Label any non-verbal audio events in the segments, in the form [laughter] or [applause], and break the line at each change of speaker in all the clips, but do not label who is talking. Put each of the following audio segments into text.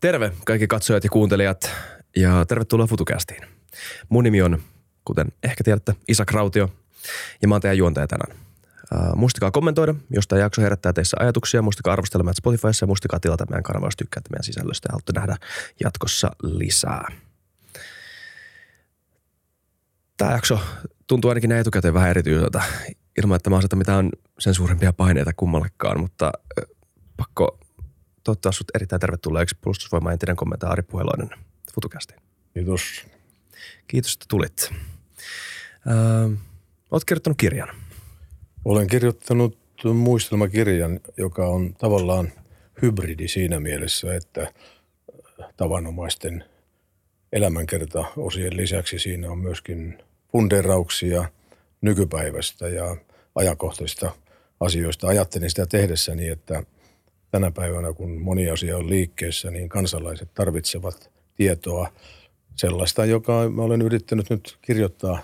Terve kaikki katsojat ja kuuntelijat ja tervetuloa FutuCastiin. Mun nimi on, kuten ehkä tiedätte, Isa Krautio ja mä oon teidän juontaja tänään. Uh, muistakaa kommentoida, jos tämä jakso herättää teissä ajatuksia. Muistakaa arvostella meidät Spotifyssa ja muistakaa tilata meidän kanavaa, jos tykkäätte meidän sisällöstä ja haluatte nähdä jatkossa lisää. Tämä jakso tuntuu ainakin näin etukäteen vähän erityiseltä, ilman että mä asetan mitään sen suurempia paineita kummallekaan, mutta uh, pakko toivottaa sut erittäin tervetulleeksi puolustusvoimaan entinen komentaari Ari Puheloinen FutuCastiin.
Kiitos.
Kiitos, että tulit. Öö, oot kirjoittanut kirjan.
Olen kirjoittanut muistelmakirjan, joka on tavallaan hybridi siinä mielessä, että tavanomaisten elämänkertaosien lisäksi siinä on myöskin funderauksia nykypäivästä ja ajankohtaisista asioista. Ajattelin sitä tehdessäni, että tänä päivänä, kun moni asia on liikkeessä, niin kansalaiset tarvitsevat tietoa sellaista, joka mä olen yrittänyt nyt kirjoittaa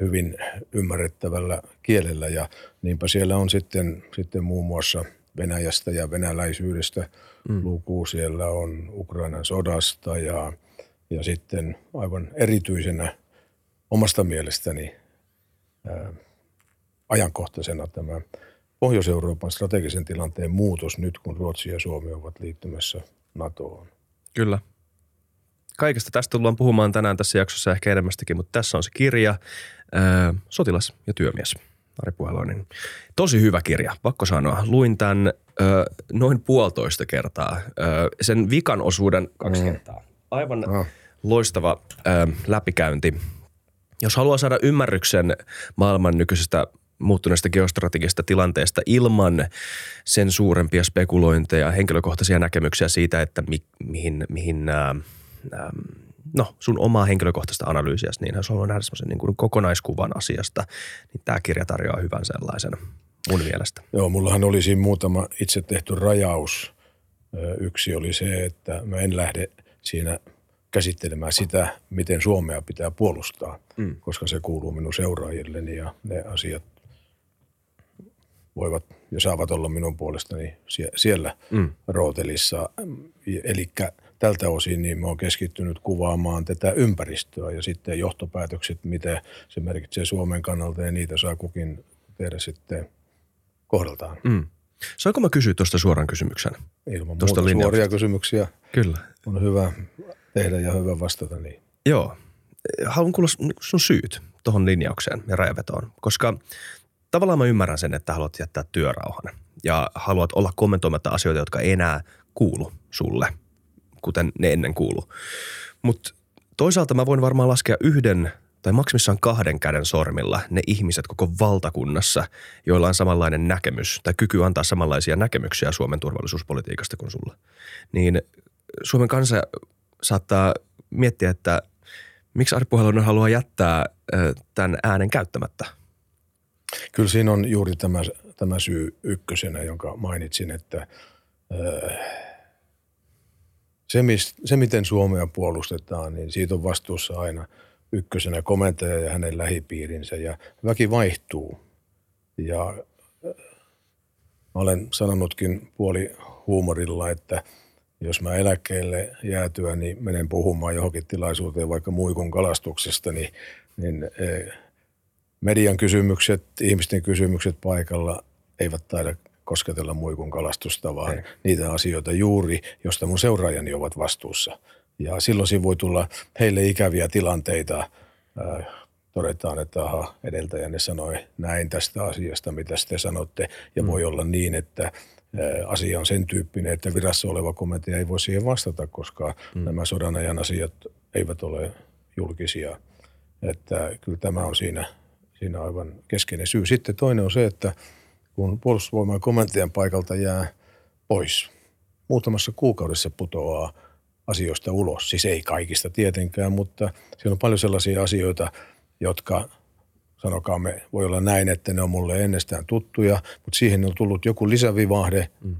hyvin ymmärrettävällä kielellä ja niinpä siellä on sitten, sitten muun muassa Venäjästä ja venäläisyydestä mm. luku. Siellä on Ukrainan sodasta ja, ja sitten aivan erityisenä omasta mielestäni ää, ajankohtaisena tämä Pohjois-Euroopan strategisen tilanteen muutos nyt, kun Ruotsi ja Suomi ovat liittymässä NATOon.
Kyllä. Kaikesta tästä tullaan puhumaan tänään tässä jaksossa ehkä enemmästäkin, mutta tässä on se kirja ää, Sotilas ja työmies. Ari Puheloinen. Tosi hyvä kirja, pakko sanoa. Luin tämän ää, noin puolitoista kertaa. Ää, sen vikan osuuden kaksi mm. kertaa. Aivan oh. loistava ää, läpikäynti. Jos haluaa saada ymmärryksen maailman nykyisestä muuttuneesta geostrategisesta tilanteesta ilman sen suurempia spekulointeja, henkilökohtaisia näkemyksiä siitä, että mi, mihin, mihin ää, no, sun omaa henkilökohtaista analyysiä, niin jos haluaa nähdä semmoisen niin kuin kokonaiskuvan asiasta, niin tämä kirja tarjoaa hyvän sellaisen mun mielestä.
Joo, mullahan oli siinä muutama itse tehty rajaus. Yksi oli se, että mä en lähde siinä käsittelemään sitä, miten Suomea pitää puolustaa, mm. koska se kuuluu minun seuraajilleni ja ne asiat voivat ja saavat olla minun puolestani siellä mm. rootelissa. Eli tältä osin niin mä oon keskittynyt kuvaamaan tätä ympäristöä ja sitten johtopäätökset, mitä se merkitsee Suomen kannalta ja niitä saa kukin tehdä sitten kohdaltaan. Mm.
Saanko mä kysyä tuosta suoran kysymyksen?
Ilman tuosta muuta suoria kysymyksiä
Kyllä.
on hyvä tehdä ja hyvä vastata niin.
Joo. Haluan kuulla sun syyt tuohon linjaukseen ja rajavetoon, koska tavallaan mä ymmärrän sen, että haluat jättää työrauhan ja haluat olla kommentoimatta asioita, jotka ei enää kuulu sulle, kuten ne ennen kuulu. Mutta toisaalta mä voin varmaan laskea yhden tai maksimissaan kahden käden sormilla ne ihmiset koko valtakunnassa, joilla on samanlainen näkemys tai kyky antaa samanlaisia näkemyksiä Suomen turvallisuuspolitiikasta kuin sulla. Niin Suomen kansa saattaa miettiä, että miksi Puhelonen haluaa jättää tämän äänen käyttämättä –
Kyllä siinä on juuri tämä, tämä syy ykkösenä, jonka mainitsin, että se, mis, se, miten Suomea puolustetaan, niin siitä on vastuussa aina ykkösenä komentaja ja hänen lähipiirinsä ja väki vaihtuu. Ja mä olen sanonutkin puoli huumorilla, että jos mä eläkkeelle jäätyä, niin menen puhumaan johonkin tilaisuuteen vaikka muikun kalastuksesta, niin, niin median kysymykset, ihmisten kysymykset paikalla eivät taida kosketella muikun kalastusta, vaan Ei. niitä asioita juuri, josta mun seuraajani ovat vastuussa. Ja silloin siinä voi tulla heille ikäviä tilanteita. Äh, todetaan, että aha, edeltäjänne sanoi näin tästä asiasta, mitä te sanotte. Ja mm. voi olla niin, että äh, asia on sen tyyppinen, että virassa oleva komentaja ei voi siihen vastata, koska mm. nämä sodan ajan asiat eivät ole julkisia. Että kyllä tämä on siinä siinä aivan keskeinen syy. Sitten toinen on se, että kun puolustusvoiman komentajan paikalta jää pois, muutamassa kuukaudessa putoaa asioista ulos. Siis ei kaikista tietenkään, mutta siellä on paljon sellaisia asioita, jotka sanokaamme, voi olla näin, että ne on mulle ennestään tuttuja, mutta siihen on tullut joku lisävivahde, mm.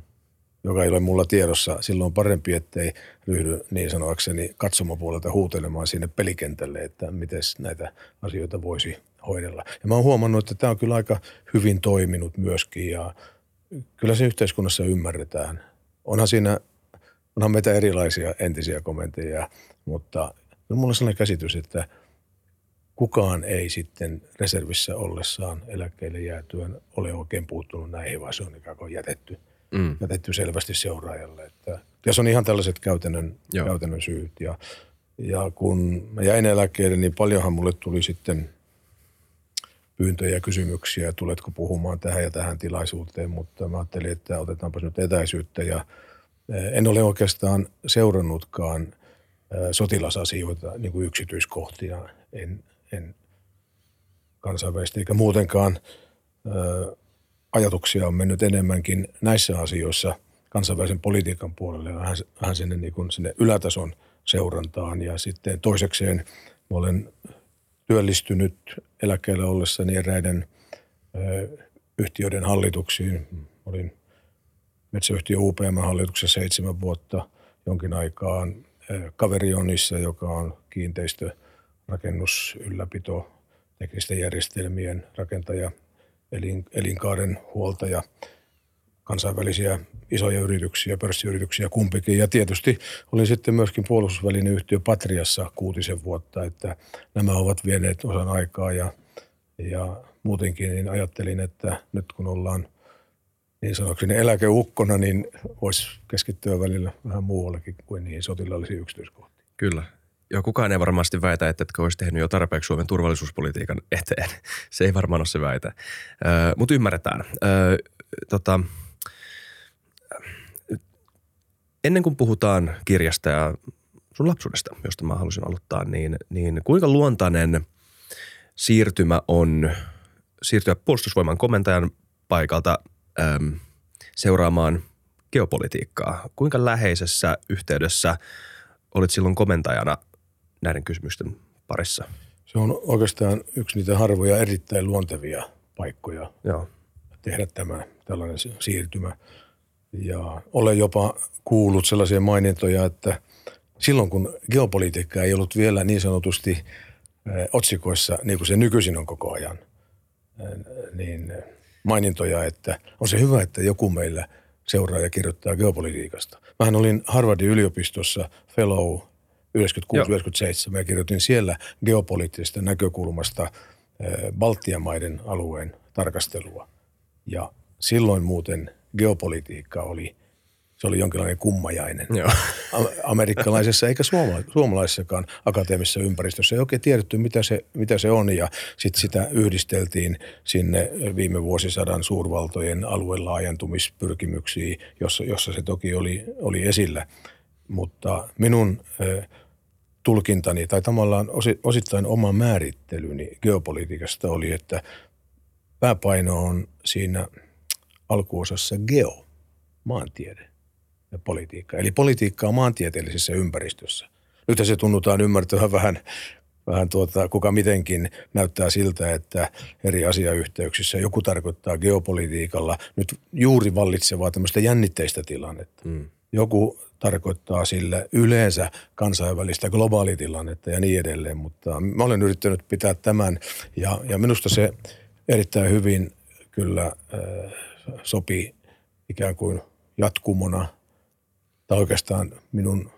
joka ei ole mulla tiedossa. Silloin on parempi, ettei ryhdy niin sanoakseni katsomapuolelta huutelemaan sinne pelikentälle, että miten näitä asioita voisi hoidella. Ja mä oon huomannut, että tämä on kyllä aika hyvin toiminut myöskin ja kyllä se yhteiskunnassa ymmärretään. Onhan siinä onhan meitä erilaisia entisiä komentajia, mutta mulla on sellainen käsitys, että kukaan ei sitten reservissä ollessaan eläkkeelle jäätyön ole oikein puuttunut näihin, vaan se on ikään kuin jätetty, mm. jätetty selvästi seuraajalle. Että, ja se on ihan tällaiset käytännön, käytännön syyt. Ja, ja kun mä jäin eläkkeelle, niin paljonhan mulle tuli sitten pyyntöjä ja kysymyksiä, tuletko puhumaan tähän ja tähän tilaisuuteen, mutta mä ajattelin, että otetaanpa nyt etäisyyttä ja eh, en ole oikeastaan seurannutkaan eh, sotilasasioita niin kuin yksityiskohtia. En, en kansainvälisesti eikä muutenkaan ö, ajatuksia on mennyt enemmänkin näissä asioissa kansainvälisen politiikan puolelle vähän, vähän sinne, niin kuin sinne ylätason seurantaan. Ja sitten toisekseen olen työllistynyt eläkkeellä ollessani eräiden yhtiöiden hallituksiin. Olin metsäyhtiö UPM-hallituksessa seitsemän vuotta jonkin aikaan. Kaverionissa, joka on kiinteistö – rakennus, ylläpito, teknisten järjestelmien rakentaja, elin, elinkaaren huoltaja, kansainvälisiä isoja yrityksiä, pörssiyrityksiä kumpikin. Ja tietysti olin sitten myöskin puolustusvälinen yhtiö Patriassa kuutisen vuotta, että nämä ovat vieneet osan aikaa ja, ja muutenkin niin ajattelin, että nyt kun ollaan niin sanokseni eläkeukkona, niin voisi keskittyä välillä vähän muuallekin kuin niihin sotilaallisiin yksityiskohtiin.
Kyllä, Joo, kukaan ei varmasti väitä, että etkö olisi tehnyt jo tarpeeksi Suomen turvallisuuspolitiikan eteen. [laughs] Se ei varmaan ole se väite. Mutta ymmärretään. Öö, tota, ennen kuin puhutaan kirjasta ja sun lapsuudesta, josta mä halusin aloittaa, niin, niin kuinka luontainen siirtymä on siirtyä puolustusvoiman komentajan paikalta äm, seuraamaan geopolitiikkaa? Kuinka läheisessä yhteydessä olit silloin komentajana – näiden kysymysten parissa?
Se on oikeastaan yksi niitä harvoja erittäin luontevia paikkoja Joo. tehdä tämä tällainen siirtymä. Ja olen jopa kuullut sellaisia mainintoja, että silloin kun geopolitiikka ei ollut vielä niin sanotusti eh, otsikoissa, niin kuin se nykyisin on koko ajan, eh, niin mainintoja, että on se hyvä, että joku meillä seuraa ja kirjoittaa geopolitiikasta. Mähän olin Harvardin yliopistossa fellow 96-97 ja kirjoitin siellä geopoliittisesta näkökulmasta eh, Baltian maiden alueen tarkastelua. Ja silloin muuten geopolitiikka oli, se oli jonkinlainen kummajainen. Joo. [laughs] Amerikkalaisessa eikä suoma- suomalaisessakaan akateemisessa ympäristössä ei oikein tiedetty, mitä se, mitä se on. Ja sitten sitä yhdisteltiin sinne viime vuosisadan suurvaltojen alueen laajentumispyrkimyksiin, jossa, jossa se toki oli, oli esillä. Mutta minun eh, tulkintani tai tavallaan osittain oma määrittelyni geopolitiikasta oli, että pääpaino on siinä alkuosassa geo, maantiede ja politiikka. Eli politiikka on maantieteellisessä ympäristössä. Nyt se tunnutaan ymmärtävän vähän, vähän tuota, kuka mitenkin näyttää siltä, että eri asiayhteyksissä joku tarkoittaa geopolitiikalla nyt juuri vallitsevaa tämmöistä jännitteistä tilannetta. Mm. Joku tarkoittaa sille yleensä kansainvälistä globaalitilannetta ja niin edelleen, mutta mä olen yrittänyt pitää tämän ja, ja minusta se erittäin hyvin kyllä äh, sopii ikään kuin jatkumona tai oikeastaan minun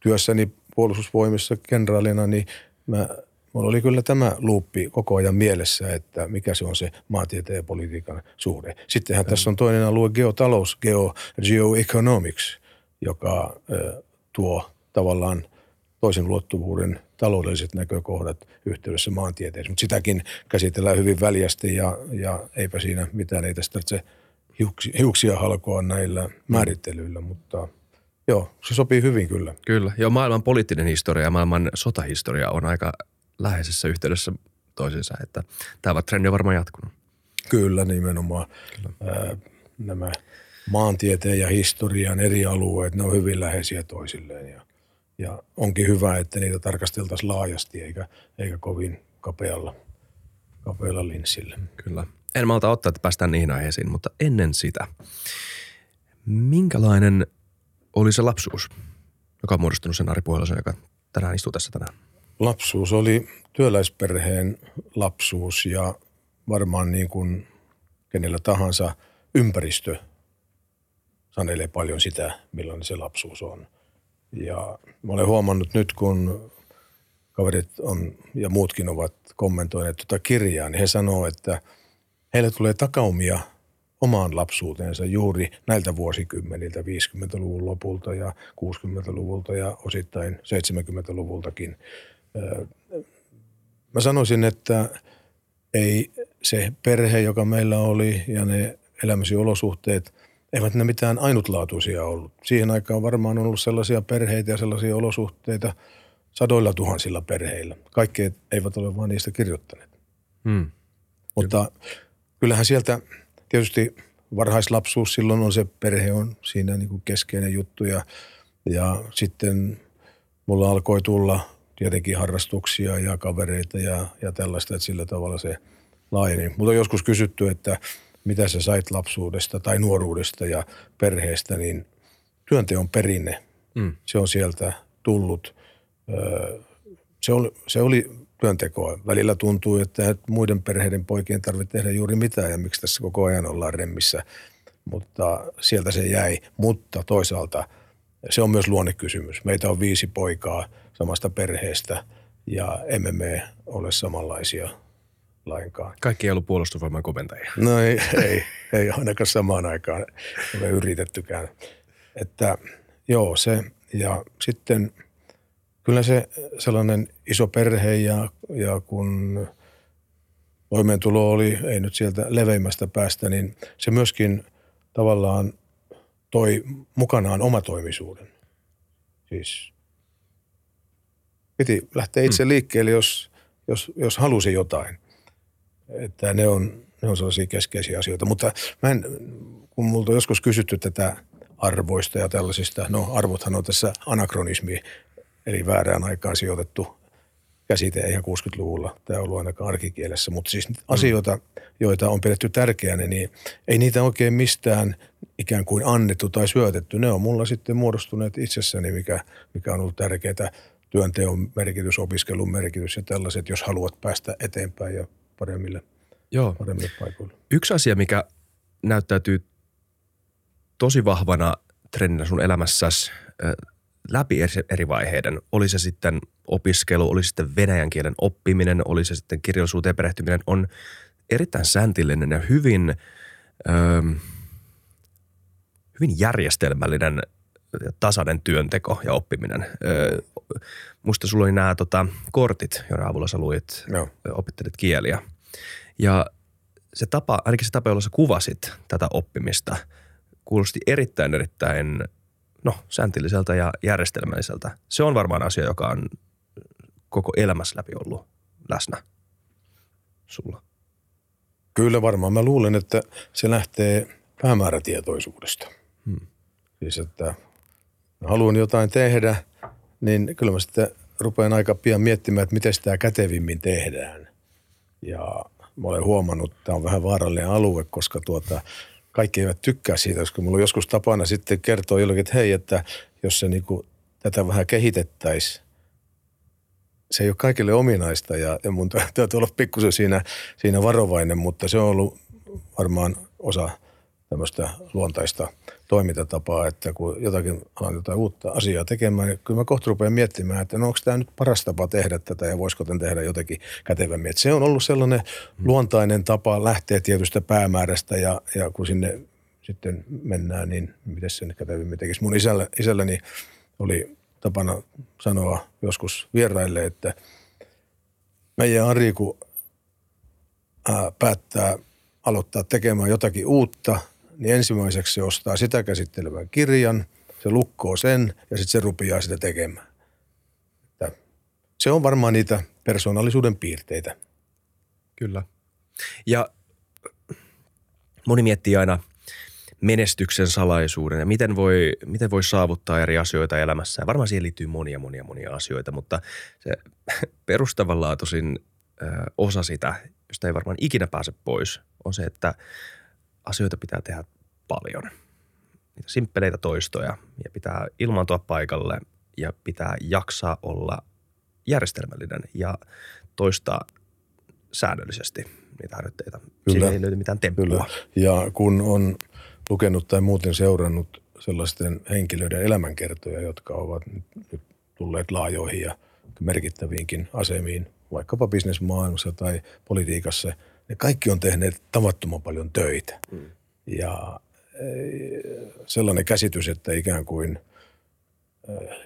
työssäni puolustusvoimissa kenraalina, niin mä Mulla oli kyllä tämä luuppi koko ajan mielessä, että mikä se on se maantieteen ja politiikan suhde. Sittenhän tässä on toinen alue geotalous, geo, geoeconomics, joka ö, tuo tavallaan toisen luottuvuuden taloudelliset näkökohdat yhteydessä maantieteeseen. Mutta sitäkin käsitellään hyvin väljästi ja, ja eipä siinä mitään, ei tästä tarvitse hiuksia halkoa näillä määrittelyillä, mutta joo, se sopii hyvin kyllä.
Kyllä, joo maailman poliittinen historia ja maailman sotahistoria on aika läheisessä yhteydessä toisiinsa, että tämä trendi on varmaan jatkunut.
Kyllä, nimenomaan. Kyllä. Ää, nämä maantieteen ja historian eri alueet, ne on hyvin läheisiä toisilleen ja, ja onkin hyvä, että niitä tarkasteltaisiin laajasti eikä, eikä kovin kapealla, kapealla linssillä.
Kyllä. En malta ottaa, että päästään niihin aiheisiin, mutta ennen sitä, minkälainen oli se lapsuus, joka on muodostunut sen Ari Puhelosen, joka tänään istuu tässä tänään?
Lapsuus oli työläisperheen lapsuus ja varmaan niin kuin kenellä tahansa ympäristö sanelee paljon sitä, millainen se lapsuus on. Ja mä olen huomannut nyt, kun kaverit on ja muutkin ovat kommentoineet tuota kirjaa, niin he sanoo, että heille tulee takaumia omaan lapsuuteensa juuri näiltä vuosikymmeniltä, 50-luvun lopulta ja 60-luvulta ja osittain 70-luvultakin. Mä sanoisin, että ei se perhe, joka meillä oli ja ne elämäsi olosuhteet, eivät ne mitään ainutlaatuisia ollut. Siihen aikaan varmaan on ollut sellaisia perheitä ja sellaisia olosuhteita sadoilla tuhansilla perheillä. Kaikki eivät ole vain niistä kirjoittaneet. Hmm. Mutta kyllähän sieltä tietysti varhaislapsuus silloin on se perhe on siinä niin kuin keskeinen juttu ja, ja sitten mulla alkoi tulla tietenkin harrastuksia ja kavereita ja, ja tällaista, että sillä tavalla se laajeni. Mutta on joskus kysytty, että mitä sä sait lapsuudesta tai nuoruudesta ja perheestä, niin työnteon perinne, mm. se on sieltä tullut. Se oli, se oli työntekoa. Välillä tuntuu, että muiden perheiden poikien tarvitse tehdä juuri mitään ja miksi tässä koko ajan ollaan remmissä. Mutta sieltä se jäi. Mutta toisaalta se on myös luonnekysymys. Meitä on viisi poikaa samasta perheestä ja emme me ole samanlaisia lainkaan.
Kaikki ei ollut puolustusvoiman komentajia.
No ei, ei, ei ainakaan samaan aikaan ole yritettykään. Että joo se ja sitten – kyllä se sellainen iso perhe ja, ja kun toimeentulo oli, ei nyt sieltä leveimmästä päästä, niin se myöskin tavallaan toi mukanaan omatoimisuuden. Siis piti lähteä itse hmm. liikkeelle, jos, jos, jos halusi jotain. Että ne on, ne on sellaisia keskeisiä asioita. Mutta mä en, kun multa on joskus kysytty tätä arvoista ja tällaisista, no arvothan on tässä anakronismi, eli väärään aikaan sijoitettu käsite ihan 60-luvulla. Tämä on ollut ainakaan arkikielessä, mutta siis mm. asioita, joita on pidetty tärkeänä, niin ei niitä oikein mistään ikään kuin annettu tai syötetty. Ne on mulla sitten muodostuneet itsessäni, mikä, mikä on ollut tärkeää. Työnteon merkitys, opiskelun merkitys ja tällaiset, jos haluat päästä eteenpäin ja paremmille, Joo. paremmille paikoille.
Yksi asia, mikä näyttäytyy tosi vahvana trendinä sun elämässäsi läpi eri vaiheiden. Oli se sitten opiskelu, oli se sitten venäjän kielen oppiminen, oli se sitten kirjallisuuteen perehtyminen, on erittäin säntillinen ja hyvin, öö, hyvin järjestelmällinen ja tasainen työnteko ja oppiminen. Öö, musta sulla oli nämä tota, kortit, joiden avulla sä luit, no. opittelit kieliä. Ja se tapa, ainakin se tapa, jolla sä kuvasit tätä oppimista, kuulosti erittäin, erittäin – no, sääntilliseltä ja järjestelmälliseltä. Se on varmaan asia, joka on koko elämässä läpi ollut läsnä sulla.
Kyllä varmaan. Mä luulen, että se lähtee päämäärätietoisuudesta. Hmm. Siis, että haluan jotain tehdä, niin kyllä mä sitten rupean aika pian miettimään, että miten sitä kätevimmin tehdään. Ja mä olen huomannut, että tämä on vähän vaarallinen alue, koska tuota, kaikki eivät tykkää siitä, koska mulla on joskus tapana sitten kertoa jollekin, että hei, että jos se niin kuin, tätä vähän kehitettäisiin, se ei ole kaikille ominaista ja, ja mun täytyy olla pikkusen siinä, siinä varovainen, mutta se on ollut varmaan osa tämmöistä luontaista toimintatapaa, että kun jotakin alan jotain uutta asiaa tekemään, niin kyllä mä kohta rupean miettimään, että no onko tämä nyt paras tapa tehdä tätä ja voisiko tämän tehdä jotenkin kätevämmin. Että se on ollut sellainen hmm. luontainen tapa lähteä tietystä päämäärästä ja, ja kun sinne sitten mennään, niin miten sen kätevämmin tekisi. Mun isällä, isälläni oli tapana sanoa joskus vieraille, että meidän Ari, kun päättää aloittaa tekemään jotakin uutta – niin ensimmäiseksi se ostaa sitä käsittelevän kirjan, se lukkoo sen ja sitten se rupeaa sitä tekemään. Että se on varmaan niitä persoonallisuuden piirteitä.
Kyllä. Ja moni miettii aina menestyksen salaisuuden ja miten voi, miten voi saavuttaa eri asioita elämässä. Varmaan siihen liittyy monia, monia, monia asioita, mutta se [laughs] perustavanlaatuisin osa sitä, josta ei varmaan ikinä pääse pois, on se, että asioita pitää tehdä paljon. Niitä simppeleitä toistoja ja pitää ilmaantua paikalle ja pitää jaksaa olla järjestelmällinen ja toistaa säännöllisesti niitä harjoitteita. Kyllä. Siinä ei löydy mitään temppua. Kyllä.
Ja kun on lukenut tai muuten seurannut sellaisten henkilöiden elämänkertoja, jotka ovat nyt tulleet laajoihin ja merkittäviinkin asemiin, vaikkapa bisnesmaailmassa tai politiikassa. Ne kaikki on tehneet tavattoman paljon töitä. Mm. Ja sellainen käsitys, että ikään kuin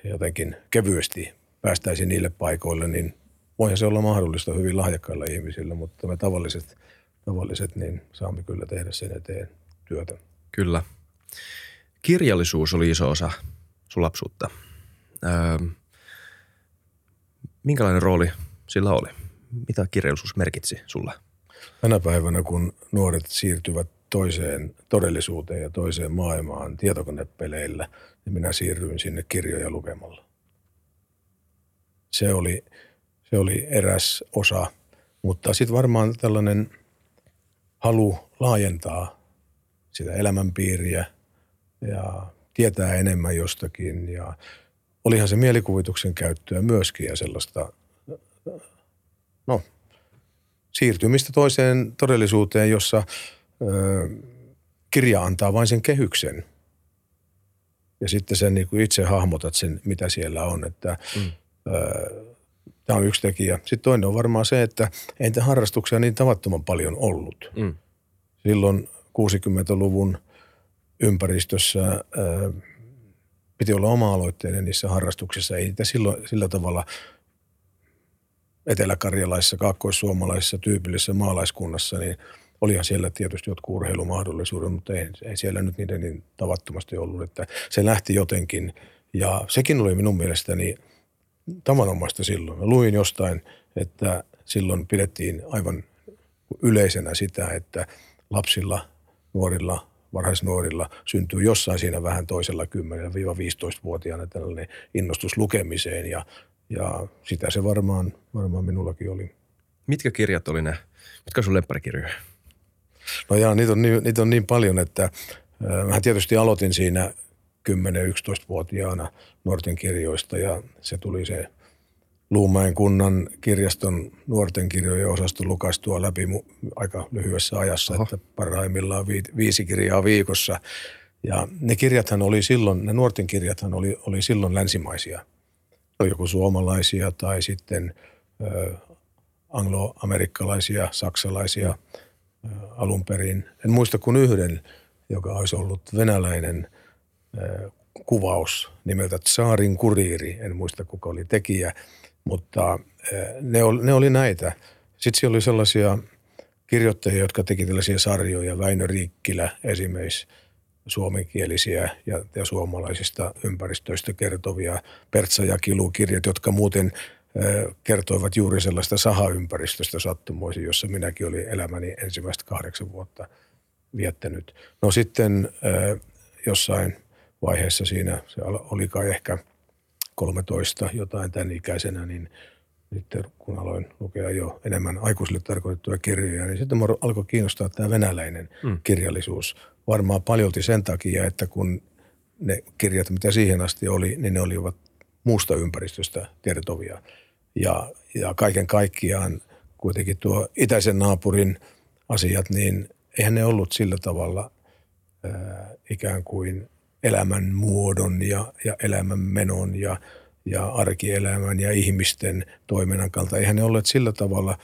jotenkin kevyesti päästäisiin niille paikoille, niin voihan se olla mahdollista hyvin lahjakkailla ihmisillä, mutta me tavalliset, tavalliset niin saamme kyllä tehdä sen eteen työtä.
Kyllä. Kirjallisuus oli iso osa sun lapsuutta. Öö, minkälainen rooli sillä oli? Mitä kirjallisuus merkitsi sulle?
Tänä päivänä, kun nuoret siirtyvät toiseen todellisuuteen ja toiseen maailmaan tietokonepeleillä, niin minä siirryin sinne kirjoja lukemalla. Se oli, se oli eräs osa, mutta sitten varmaan tällainen halu laajentaa sitä elämänpiiriä ja tietää enemmän jostakin ja olihan se mielikuvituksen käyttöä myöskin ja sellaista, no, siirtymistä toiseen todellisuuteen, jossa ö, kirja antaa vain sen kehyksen. Ja sitten sen niin kuin itse hahmotat sen, mitä siellä on. Että, mm. Tämä on yksi tekijä. Sitten toinen on varmaan se, että ei niitä harrastuksia niin tavattoman paljon ollut. Mm. Silloin 60-luvun ympäristössä ää, piti olla oma-aloitteinen niissä harrastuksissa. Ei niitä silloin sillä tavalla etelä-karjalaisessa, kaakkois-suomalaisessa tyypillisessä maalaiskunnassa, niin olihan siellä tietysti jotkut urheilumahdollisuudet, mutta ei, ei siellä nyt niiden niin tavattomasti ollut, että se lähti jotenkin. Ja sekin oli minun mielestäni tavanomaista silloin. Mä luin jostain, että silloin pidettiin aivan yleisenä sitä, että lapsilla, nuorilla, varhaisnuorilla syntyy jossain siinä vähän toisella 10-15-vuotiaana tällainen innostus lukemiseen ja, ja sitä se varmaan, varmaan minullakin oli.
Mitkä kirjat oli ne? Mitkä sun lempparikirjoja?
No jaa, niitä on, niin, niitä on niin paljon, että mä tietysti aloitin siinä 10-11-vuotiaana nuorten kirjoista ja se tuli se Luumäen kunnan kirjaston nuorten kirjojen osasto lukaistua läpi aika lyhyessä ajassa, Oho. että parhaimmillaan viisi kirjaa viikossa. Ja ne kirjathan oli silloin, ne nuorten kirjathan oli, oli silloin länsimaisia. Joku suomalaisia tai sitten angloamerikkalaisia, saksalaisia alun perin. En muista kuin yhden, joka olisi ollut venäläinen kuvaus nimeltä Tsaarin kuriiri. En muista kuka oli tekijä – mutta ne oli, ne oli näitä. Sitten siellä oli sellaisia kirjoittajia, jotka teki tällaisia sarjoja. Väinö Riikkilä esimerkiksi suomenkielisiä ja, ja suomalaisista ympäristöistä kertovia Pertsa ja Kilu-kirjat, jotka muuten kertoivat juuri sellaista sahaympäristöstä sattumoisin, jossa minäkin olin elämäni ensimmäistä kahdeksan vuotta viettänyt. No sitten jossain vaiheessa siinä se oli kai ehkä – 13 jotain tämän ikäisenä, niin sitten kun aloin lukea jo enemmän aikuisille tarkoitettuja kirjoja, niin sitten alkoi kiinnostaa tämä venäläinen mm. kirjallisuus. Varmaan paljolti sen takia, että kun ne kirjat, mitä siihen asti oli, niin ne olivat muusta ympäristöstä kertovia. Ja, ja kaiken kaikkiaan kuitenkin tuo itäisen naapurin asiat, niin eihän ne ollut sillä tavalla ää, ikään kuin elämän muodon ja, ja elämän menon ja, ja arkielämän ja ihmisten toiminnan kalta. Eihän ne olleet sillä tavalla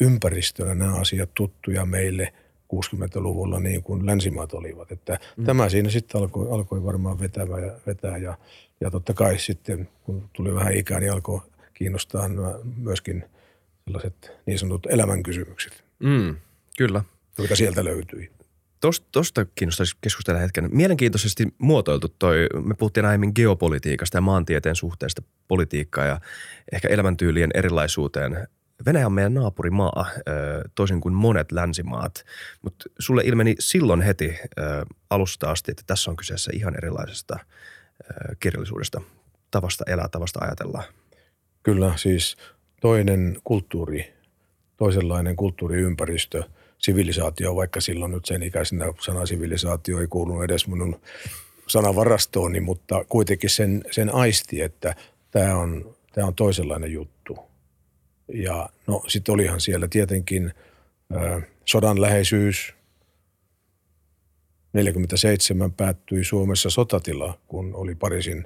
ympäristönä nämä asiat tuttuja meille 60-luvulla niin kuin länsimaat olivat. Että mm. Tämä siinä sitten alkoi, alkoi varmaan vetää ja, vetää ja, ja totta kai sitten kun tuli vähän ikää, niin alkoi kiinnostaa myöskin sellaiset niin sanotut elämänkysymykset.
Mm, kyllä.
Joita sieltä löytyi.
Tuosta kiinnostaisi keskustella hetken. Mielenkiintoisesti muotoiltu toi, me puhuttiin aiemmin geopolitiikasta ja maantieteen suhteesta politiikkaa ja ehkä elämäntyylien erilaisuuteen. Venäjä on meidän naapurimaa, toisin kuin monet länsimaat, mutta sulle ilmeni silloin heti alusta asti, että tässä on kyseessä ihan erilaisesta kirjallisuudesta, tavasta elää, tavasta ajatella.
Kyllä, siis toinen kulttuuri, toisenlainen kulttuuriympäristö – sivilisaatio, vaikka silloin nyt sen ikäisenä sana sivilisaatio ei kuulu edes minun sanavarastooni, mutta kuitenkin sen, sen aisti, että tämä on, tämä on toisenlainen juttu. Ja no sitten olihan siellä tietenkin ö, sodan läheisyys, 47 päättyi Suomessa sotatila, kun oli Pariisin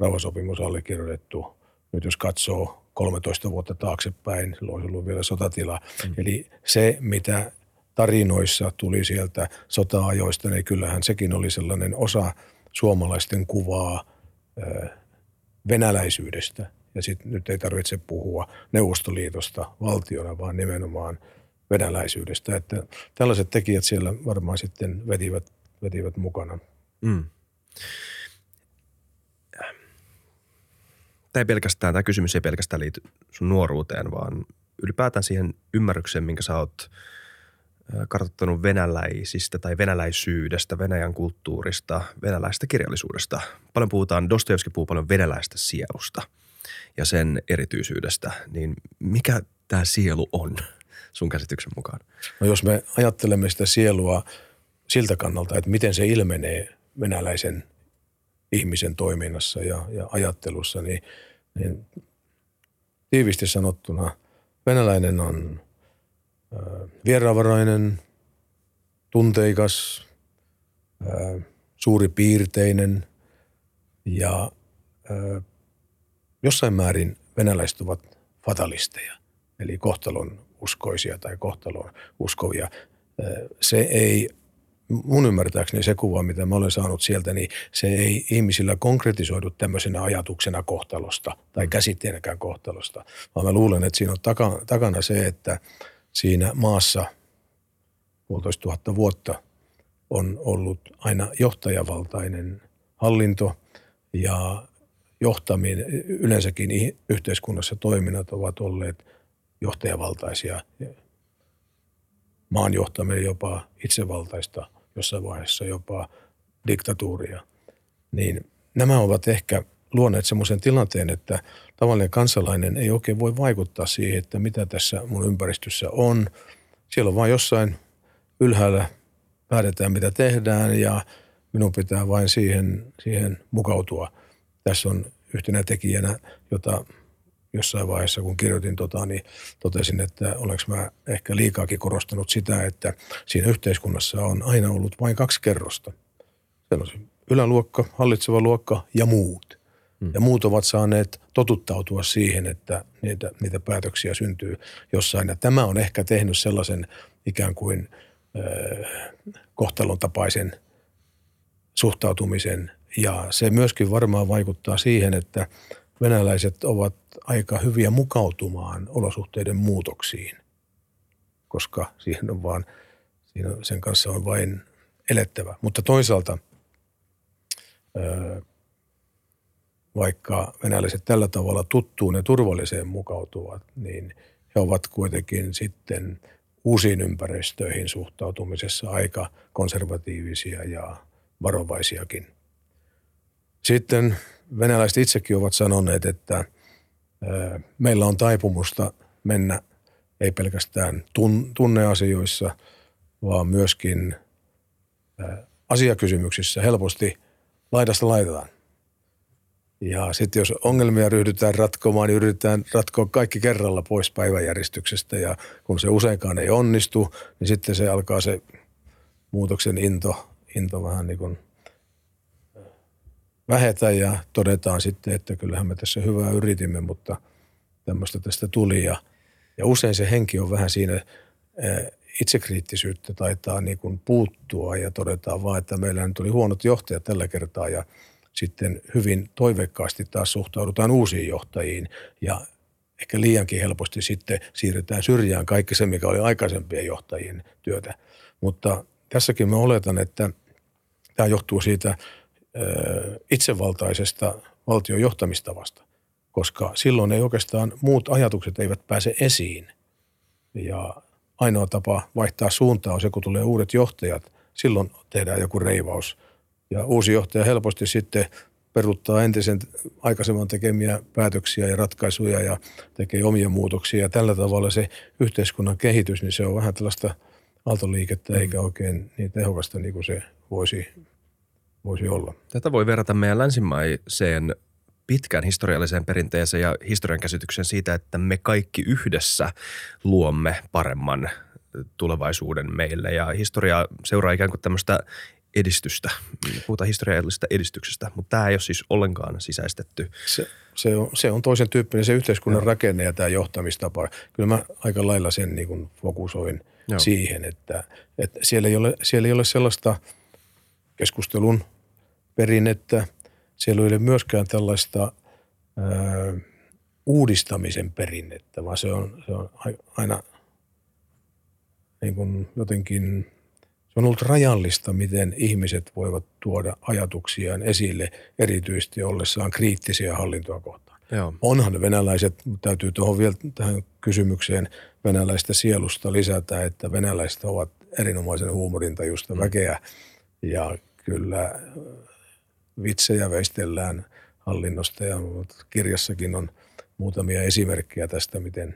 rauhasopimus allekirjoitettu. Nyt jos katsoo 13 vuotta taaksepäin, silloin olisi ollut vielä sotatila. Mm. Eli se, mitä tarinoissa tuli sieltä sota-ajoista, niin kyllähän sekin oli sellainen osa suomalaisten kuvaa venäläisyydestä. Ja sitten nyt ei tarvitse puhua Neuvostoliitosta valtiona, vaan nimenomaan venäläisyydestä. Että tällaiset tekijät siellä varmaan sitten vetivät, vetivät mukana. Mm.
Tämä, ei pelkästään, tämä kysymys ei pelkästään liity sun nuoruuteen, vaan ylipäätään siihen ymmärrykseen, minkä sä oot – kartoittanut venäläisistä tai venäläisyydestä, Venäjän kulttuurista, venäläistä kirjallisuudesta. Paljon puhutaan, Dostojevski puhuu paljon venäläistä sielusta ja sen erityisyydestä. Niin mikä tämä sielu on sun käsityksen mukaan?
No jos me ajattelemme sitä sielua siltä kannalta, että miten se ilmenee venäläisen ihmisen toiminnassa ja, ja ajattelussa, niin, niin tiivisti sanottuna venäläinen on – vieraanvarainen, tunteikas, suuripiirteinen ja jossain määrin venäläiset ovat fatalisteja, eli kohtalon uskoisia tai kohtalon uskovia. Se ei, mun ymmärtääkseni se kuva, mitä mä olen saanut sieltä, niin se ei ihmisillä konkretisoidu tämmöisenä ajatuksena kohtalosta tai käsitteenäkään kohtalosta, vaan mä luulen, että siinä on takana se, että – siinä maassa puolitoista tuhatta vuotta on ollut aina johtajavaltainen hallinto ja johtaminen, yleensäkin yhteiskunnassa toiminnat ovat olleet johtajavaltaisia. Maan johtaminen jopa itsevaltaista, jossain vaiheessa jopa diktatuuria. Niin nämä ovat ehkä luoneet sellaisen tilanteen, että tavallinen kansalainen ei oikein voi vaikuttaa siihen, että mitä tässä mun ympäristössä on. Siellä on vain jossain ylhäällä päätetään, mitä tehdään ja minun pitää vain siihen, siihen mukautua. Tässä on yhtenä tekijänä, jota jossain vaiheessa, kun kirjoitin tota, niin totesin, että olenko mä ehkä liikaakin korostanut sitä, että siinä yhteiskunnassa on aina ollut vain kaksi kerrosta. Siellä on se yläluokka, hallitseva luokka ja muut. Ja muut ovat saaneet totuttautua siihen, että niitä, niitä päätöksiä syntyy jossain. Ja tämä on ehkä tehnyt sellaisen ikään kuin äh, kohtalon tapaisen suhtautumisen. Ja se myöskin varmaan vaikuttaa siihen, että venäläiset ovat aika hyviä mukautumaan olosuhteiden muutoksiin, koska siihen on vaan, siinä sen kanssa on vain elettävä. Mutta toisaalta vaikka venäläiset tällä tavalla tuttuun ja turvalliseen mukautuvat, niin he ovat kuitenkin sitten uusiin ympäristöihin suhtautumisessa aika konservatiivisia ja varovaisiakin. Sitten venäläiset itsekin ovat sanoneet, että meillä on taipumusta mennä ei pelkästään tunneasioissa, vaan myöskin asiakysymyksissä helposti laidasta laitetaan. Ja sitten jos ongelmia ryhdytään ratkomaan, niin yritetään ratkoa kaikki kerralla pois päiväjärjestyksestä. Ja kun se useinkaan ei onnistu, niin sitten se alkaa se muutoksen into, into vähän niin kuin vähetä ja todetaan sitten, että kyllähän me tässä hyvää yritimme, mutta tämmöistä tästä tuli. Ja, ja usein se henki on vähän siinä itsekriittisyyttä taitaa niin kuin puuttua ja todetaan vaan, että meillä nyt oli huonot johtajat tällä kertaa ja – sitten hyvin toiveikkaasti taas suhtaudutaan uusiin johtajiin ja ehkä liiankin helposti sitten siirretään syrjään kaikki se, mikä oli aikaisempien johtajien työtä. Mutta tässäkin mä oletan, että tämä johtuu siitä itsevaltaisesta valtion johtamistavasta, koska silloin ei oikeastaan muut ajatukset eivät pääse esiin. Ja ainoa tapa vaihtaa suuntaa on se, kun tulee uudet johtajat, silloin tehdään joku reivaus – ja uusi johtaja helposti sitten peruttaa entisen aikaisemman tekemiä päätöksiä ja ratkaisuja ja tekee omia muutoksia. Ja tällä tavalla se yhteiskunnan kehitys, niin se on vähän tällaista aaltoliikettä eikä oikein niin tehokasta niin kuin se voisi, voisi olla.
Tätä voi verrata meidän länsimaiseen pitkään historialliseen perinteeseen ja historian käsityksen siitä, että me kaikki yhdessä luomme paremman tulevaisuuden meille. Ja historia seuraa ikään kuin tämmöistä edistystä, puhutaan historiallisesta edistyksestä, mutta tämä ei ole siis ollenkaan sisäistetty.
Se, se, on, se on toisen tyyppinen se yhteiskunnan Joo. rakenne ja tämä johtamistapa. Kyllä mä aika lailla sen niin kuin fokusoin Joo. siihen, että, että siellä, ei ole, siellä ei ole sellaista keskustelun perinnettä, siellä ei ole myöskään tällaista ää, uudistamisen perinnettä, vaan se on, se on aina niin kuin jotenkin – se on ollut rajallista, miten ihmiset voivat tuoda ajatuksiaan esille, erityisesti ollessaan kriittisiä hallintoa kohtaan. Joo. Onhan venäläiset, täytyy tuohon vielä tähän kysymykseen venäläistä sielusta lisätä, että venäläiset ovat erinomaisen huumorintajusta mm. väkeä ja kyllä vitsejä veistellään hallinnosta ja kirjassakin on muutamia esimerkkejä tästä, miten,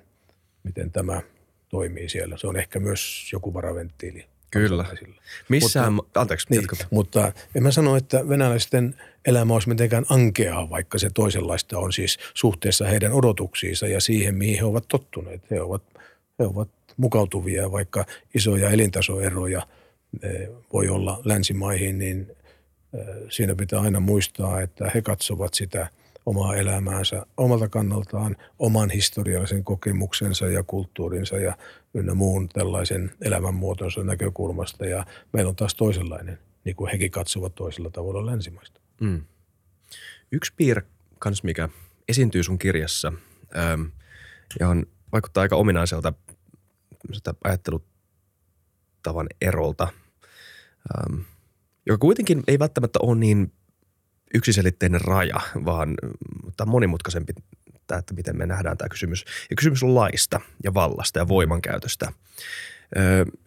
miten tämä toimii siellä. Se on ehkä myös joku varaventtiili
Kyllä. Missään, mutta, anteeksi,
niin, Mutta en mä sano, että venäläisten elämä olisi mitenkään ankeaa, vaikka se toisenlaista on siis suhteessa heidän odotuksiinsa ja siihen, mihin he ovat tottuneet. He ovat, he ovat mukautuvia, vaikka isoja elintasoeroja voi olla länsimaihin, niin siinä pitää aina muistaa, että he katsovat sitä – omaa elämäänsä omalta kannaltaan, oman historiallisen kokemuksensa ja kulttuurinsa ja ynnä muun tällaisen elämänmuotonsa näkökulmasta. Ja meillä on taas toisenlainen, niin kuin hekin katsovat toisella tavalla länsimaista. Mm.
Yksi piirre kans, mikä esiintyy sun kirjassa ähm, ja on, vaikuttaa aika ominaiselta ajattelutavan erolta, ähm, joka kuitenkin ei välttämättä ole niin yksiselitteinen raja, vaan tämä monimutkaisempi tämä, että miten me nähdään tämä kysymys. Ja kysymys on laista ja vallasta ja voimankäytöstä.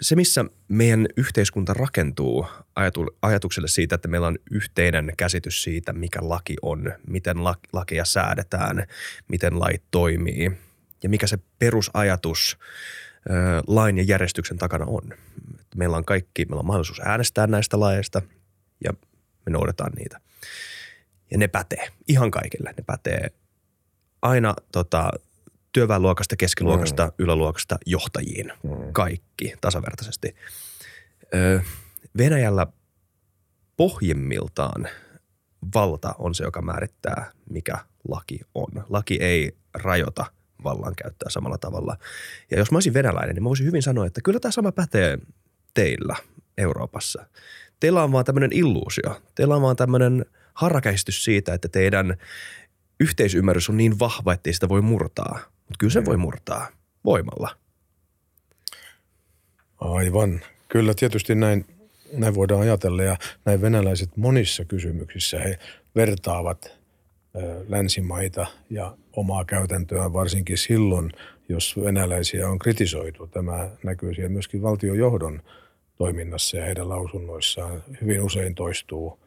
Se, missä meidän yhteiskunta rakentuu ajatukselle siitä, että meillä on yhteinen käsitys siitä, mikä laki on, miten lakeja säädetään, miten lait toimii ja mikä se perusajatus lain ja järjestyksen takana on. Meillä on kaikki, meillä on mahdollisuus äänestää näistä laeista ja me noudataan niitä. Ja ne pätee ihan kaikille. Ne pätee aina tota, työväenluokasta, keskiluokasta, mm. yläluokasta johtajiin. Mm. Kaikki tasavertaisesti. Ö, Venäjällä pohjimmiltaan valta on se, joka määrittää, mikä laki on. Laki ei rajoita vallankäyttöä samalla tavalla. Ja jos mä olisin venäläinen, niin mä voisin hyvin sanoa, että kyllä tämä sama pätee teillä Euroopassa. Teillä on vaan tämmöinen illuusio. Teillä on vaan tämmöinen – harrakäistys siitä, että teidän yhteisymmärrys on niin vahva, ettei sitä voi murtaa. Mutta kyllä se voi murtaa voimalla.
Aivan. Kyllä tietysti näin, näin voidaan ajatella ja näin venäläiset monissa kysymyksissä he vertaavat länsimaita ja omaa käytäntöä varsinkin silloin, jos venäläisiä on kritisoitu. Tämä näkyy siellä myöskin valtiojohdon toiminnassa ja heidän lausunnoissaan hyvin usein toistuu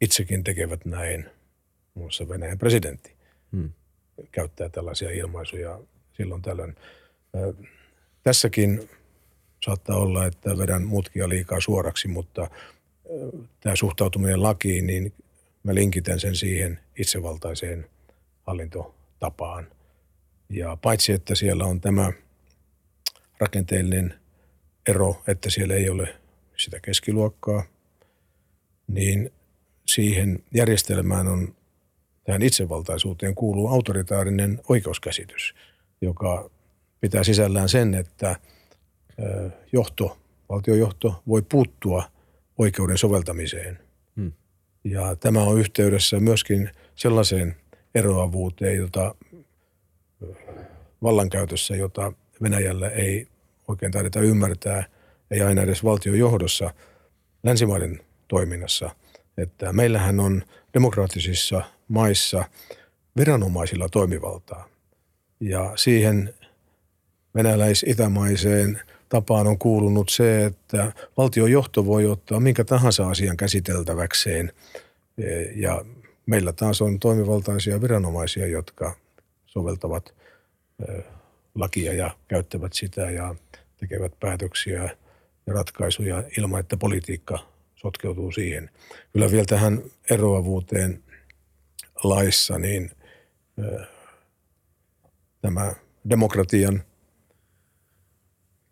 itsekin tekevät näin. Muun muassa Venäjän presidentti hmm. käyttää tällaisia ilmaisuja silloin tällöin. Tässäkin saattaa olla, että vedän mutkia liikaa suoraksi, mutta tämä suhtautuminen lakiin, niin mä linkitän sen siihen itsevaltaiseen hallintotapaan. Ja paitsi, että siellä on tämä rakenteellinen ero, että siellä ei ole sitä keskiluokkaa, niin siihen järjestelmään on, tähän itsevaltaisuuteen kuuluu autoritaarinen oikeuskäsitys, joka pitää sisällään sen, että johto, valtiojohto voi puuttua oikeuden soveltamiseen. Ja tämä on yhteydessä myöskin sellaiseen eroavuuteen, jota vallankäytössä, jota Venäjällä ei oikein taideta ymmärtää, ei aina edes valtiojohdossa länsimaiden toiminnassa – että meillähän on demokraattisissa maissa viranomaisilla toimivaltaa. Ja siihen venäläis-itämaiseen tapaan on kuulunut se, että valtiojohto voi ottaa minkä tahansa asian käsiteltäväkseen. Ja meillä taas on toimivaltaisia viranomaisia, jotka soveltavat lakia ja käyttävät sitä ja tekevät päätöksiä ja ratkaisuja ilman, että politiikka sotkeutuu siihen. Kyllä vielä tähän eroavuuteen laissa, niin tämä demokratian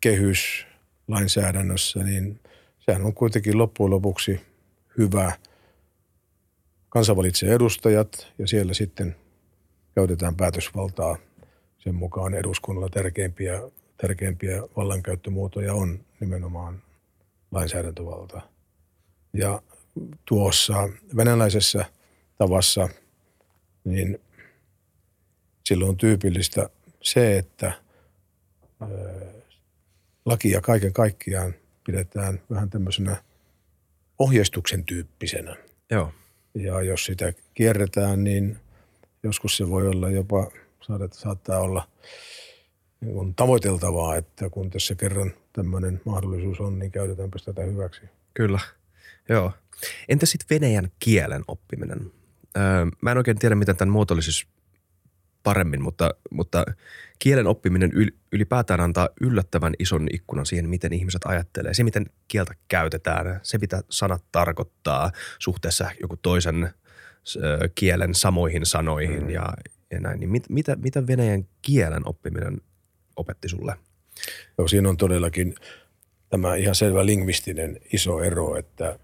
kehys lainsäädännössä, niin sehän on kuitenkin loppujen lopuksi hyvä. Kansa valitsee edustajat ja siellä sitten käytetään päätösvaltaa sen mukaan eduskunnalla tärkeimpiä, tärkeimpiä vallankäyttömuotoja on nimenomaan lainsäädäntövalta. Ja tuossa venäläisessä tavassa, niin silloin on tyypillistä se, että lakia kaiken kaikkiaan pidetään vähän tämmöisenä ohjeistuksen tyyppisenä.
Joo.
Ja jos sitä kierretään, niin joskus se voi olla jopa, saattaa olla niin kuin tavoiteltavaa, että kun tässä kerran tämmöinen mahdollisuus on, niin käytetäänpä tätä hyväksi.
Kyllä, joo. Entä sitten venäjän kielen oppiminen? Öö, mä en oikein tiedä, miten tämän muotoilisi paremmin, mutta, mutta kielen oppiminen ylipäätään antaa yllättävän ison ikkunan siihen, miten ihmiset ajattelee. Se, miten kieltä käytetään, se, mitä sanat tarkoittaa suhteessa joku toisen kielen samoihin sanoihin mm. ja, ja näin. Niin mit, mitä, mitä venäjän kielen oppiminen opetti sulle?
Joo, siinä on todellakin tämä ihan selvä lingvistinen iso ero, että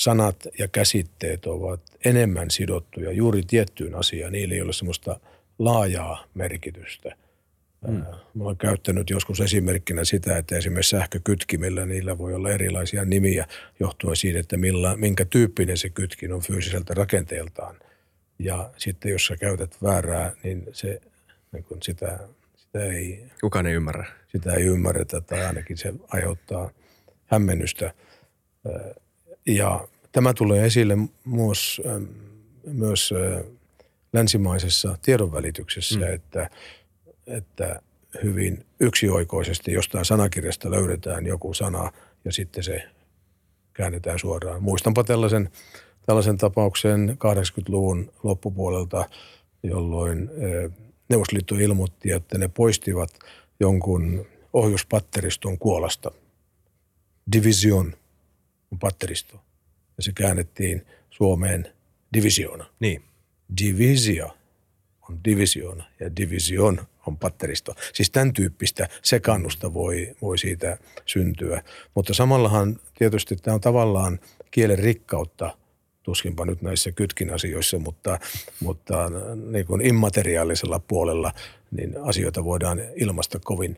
sanat ja käsitteet ovat enemmän sidottuja juuri tiettyyn asiaan. Niillä ei ole semmoista laajaa merkitystä. Mm. Mä olen käyttänyt joskus esimerkkinä sitä, että esimerkiksi sähkökytkimillä niillä voi olla erilaisia nimiä johtuen siitä, että millä, minkä tyyppinen se kytkin on fyysiseltä rakenteeltaan. Ja sitten jos sä käytät väärää, niin se niin kun sitä, sitä ei...
Kukaan ei ymmärrä.
Sitä ei ymmärretä tai ainakin se aiheuttaa hämmennystä. Ja tämä tulee esille myös, myös länsimaisessa tiedonvälityksessä, mm. että, että hyvin yksioikoisesti jostain sanakirjasta löydetään joku sana ja sitten se käännetään suoraan. Muistanpa tällaisen, tällaisen tapauksen 80-luvun loppupuolelta, jolloin Neuvostoliitto ilmoitti, että ne poistivat jonkun ohjuspatteriston kuolasta. Division on patteristo. Ja se käännettiin Suomeen divisioona.
Niin.
Divisio on divisioona ja division on patteristo. Siis tämän tyyppistä sekannusta voi, voi siitä syntyä. Mutta samallahan tietysti tämä on tavallaan kielen rikkautta, tuskinpa nyt näissä kytkin asioissa, mutta, mutta niin kuin immateriaalisella puolella niin asioita voidaan ilmaista kovin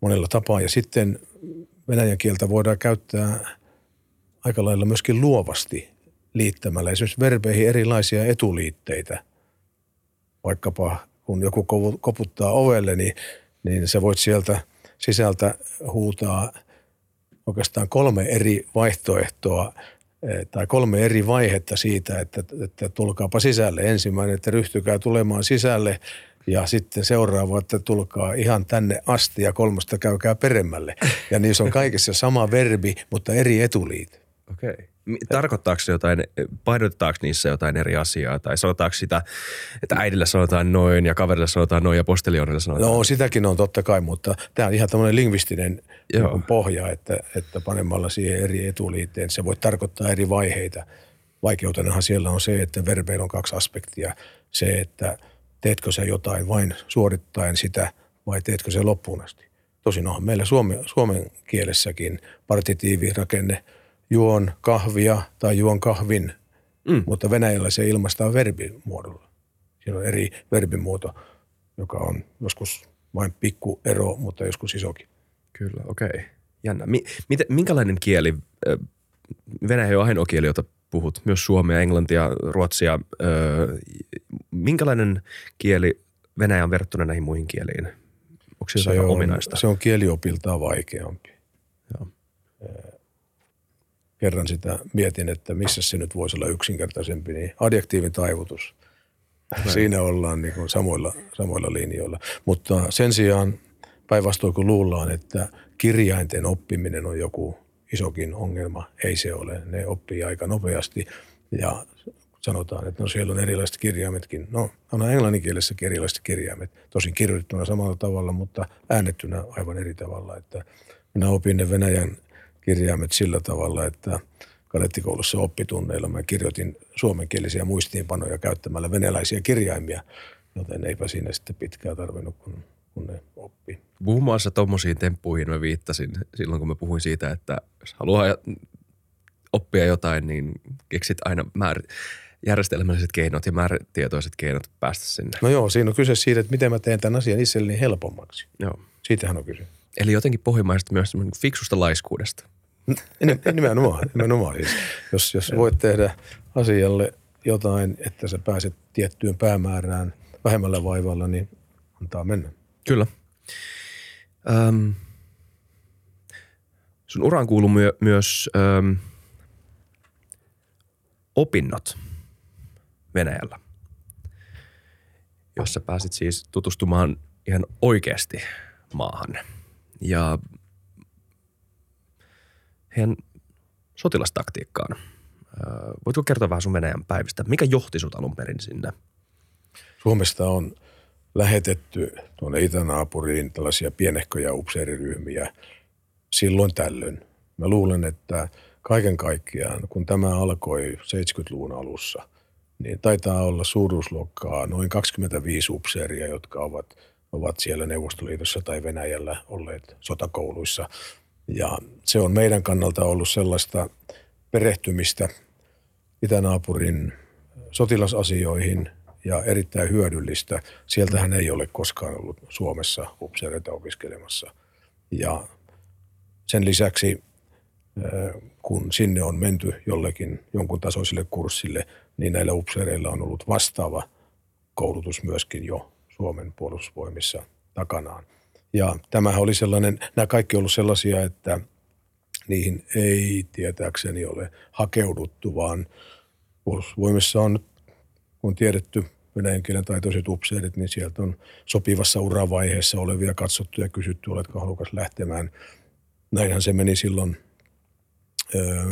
monella tapaa. Ja sitten venäjän kieltä voidaan käyttää aika lailla myöskin luovasti liittämällä esimerkiksi verbeihin erilaisia etuliitteitä. Vaikkapa kun joku koputtaa ovelle, niin, niin se voit sieltä sisältä huutaa oikeastaan kolme eri vaihtoehtoa eh, tai kolme eri vaihetta siitä, että, että tulkaapa sisälle. Ensimmäinen, että ryhtykää tulemaan sisälle ja sitten seuraava, että tulkaa ihan tänne asti ja kolmasta käykää peremmälle. Ja niissä on kaikissa sama verbi, mutta eri etuliite.
Okei. Okay. Tarkoittaako se jotain, painotetaanko niissä jotain eri asiaa tai sanotaanko sitä, että äidille sanotaan noin ja kaverille sanotaan noin ja postelionille sanotaan?
No sitäkin on totta kai, mutta tämä on ihan tämmöinen lingvistinen niin pohja, että, että panemalla siihen eri etuliitteen se voi tarkoittaa eri vaiheita. Vaikeutenahan siellä on se, että verbeillä on kaksi aspektia. Se, että teetkö sä jotain vain suorittaen sitä vai teetkö se loppuun asti. Tosin onhan meillä suomen, suomen kielessäkin partitiivirakenne – juon kahvia tai juon kahvin, mm. mutta Venäjällä se ilmaistaan verbimuodolla. Siinä on eri verbimuoto, joka on joskus vain pikku ero, mutta joskus isokin.
Kyllä, okei. Okay. Jännä. Mi- miten, minkälainen kieli, Venäjä on ainoa kieli, jota puhut, myös suomea, englantia, ruotsia. Minkälainen kieli Venäjä on verrattuna näihin muihin kieliin? Onko se, se on, ominaista?
Se on kieliopiltaan vaikeampi. Joo kerran sitä mietin, että missä se nyt voisi olla yksinkertaisempi, niin adjektiivin taivutus. Näin. Siinä ollaan niin kuin samoilla, samoilla linjoilla. Mutta sen sijaan päinvastoin kun luullaan, että kirjainten oppiminen on joku isokin ongelma, ei se ole. Ne oppii aika nopeasti ja sanotaan, että no siellä on erilaiset kirjaimetkin. No, on englanninkielessä erilaiset kirjaimet, tosin kirjoitettuna samalla tavalla, mutta äännettynä aivan eri tavalla. Että minä opin ne Venäjän kirjaimet sillä tavalla, että kadettikoulussa oppitunneilla mä kirjoitin suomenkielisiä muistiinpanoja käyttämällä venäläisiä kirjaimia, joten eipä siinä sitten pitkään tarvinnut, kun, kun ne oppi.
Muun muassa tuommoisiin temppuihin mä viittasin silloin, kun mä puhuin siitä, että jos haluaa oppia jotain, niin keksit aina määr, järjestelmälliset keinot ja määrätietoiset keinot päästä sinne.
No joo, siinä on kyse siitä, että miten mä teen tämän asian itselleni helpommaksi.
Joo.
Siitähän on kyse.
Eli jotenkin pohjimmaisesti myös semmoinen fiksusta laiskuudesta.
Nimenomaan, nimenomaan. Siis, jos, jos voit tehdä asialle jotain, että sä pääset tiettyyn päämäärään vähemmällä vaivalla, niin antaa mennä.
Kyllä. Öm, sun uraan kuuluu myö, myös öm, opinnot Venäjällä, jossa pääsit siis tutustumaan ihan oikeasti maahan. Ja heidän sotilastaktiikkaan. Voitko kertoa vähän sun Venäjän päivistä? Mikä johti sut alun perin sinne?
Suomesta on lähetetty tuonne itänaapuriin tällaisia pienehköjä upseeriryhmiä silloin tällöin. Mä luulen, että kaiken kaikkiaan, kun tämä alkoi 70-luvun alussa, niin taitaa olla suuruusluokkaa noin 25 upseeria, jotka ovat, ovat siellä Neuvostoliitossa tai Venäjällä olleet sotakouluissa. Ja se on meidän kannalta ollut sellaista perehtymistä itänaapurin sotilasasioihin – ja erittäin hyödyllistä. Sieltähän ei ole koskaan ollut Suomessa upseereita opiskelemassa. Ja sen lisäksi, kun sinne on menty jollekin jonkun tasoiselle kurssille, niin näillä upseereilla on ollut vastaava koulutus myöskin jo Suomen puolustusvoimissa takanaan. Ja tämähän oli sellainen, nämä kaikki ollut sellaisia, että niihin ei tietääkseni ole hakeuduttu, vaan puolustusvoimissa on on tiedetty venäjän kielen taitoiset upseerit, niin sieltä on sopivassa uravaiheessa olevia katsottu ja kysytty, oletko halukas lähtemään. Näinhän se meni silloin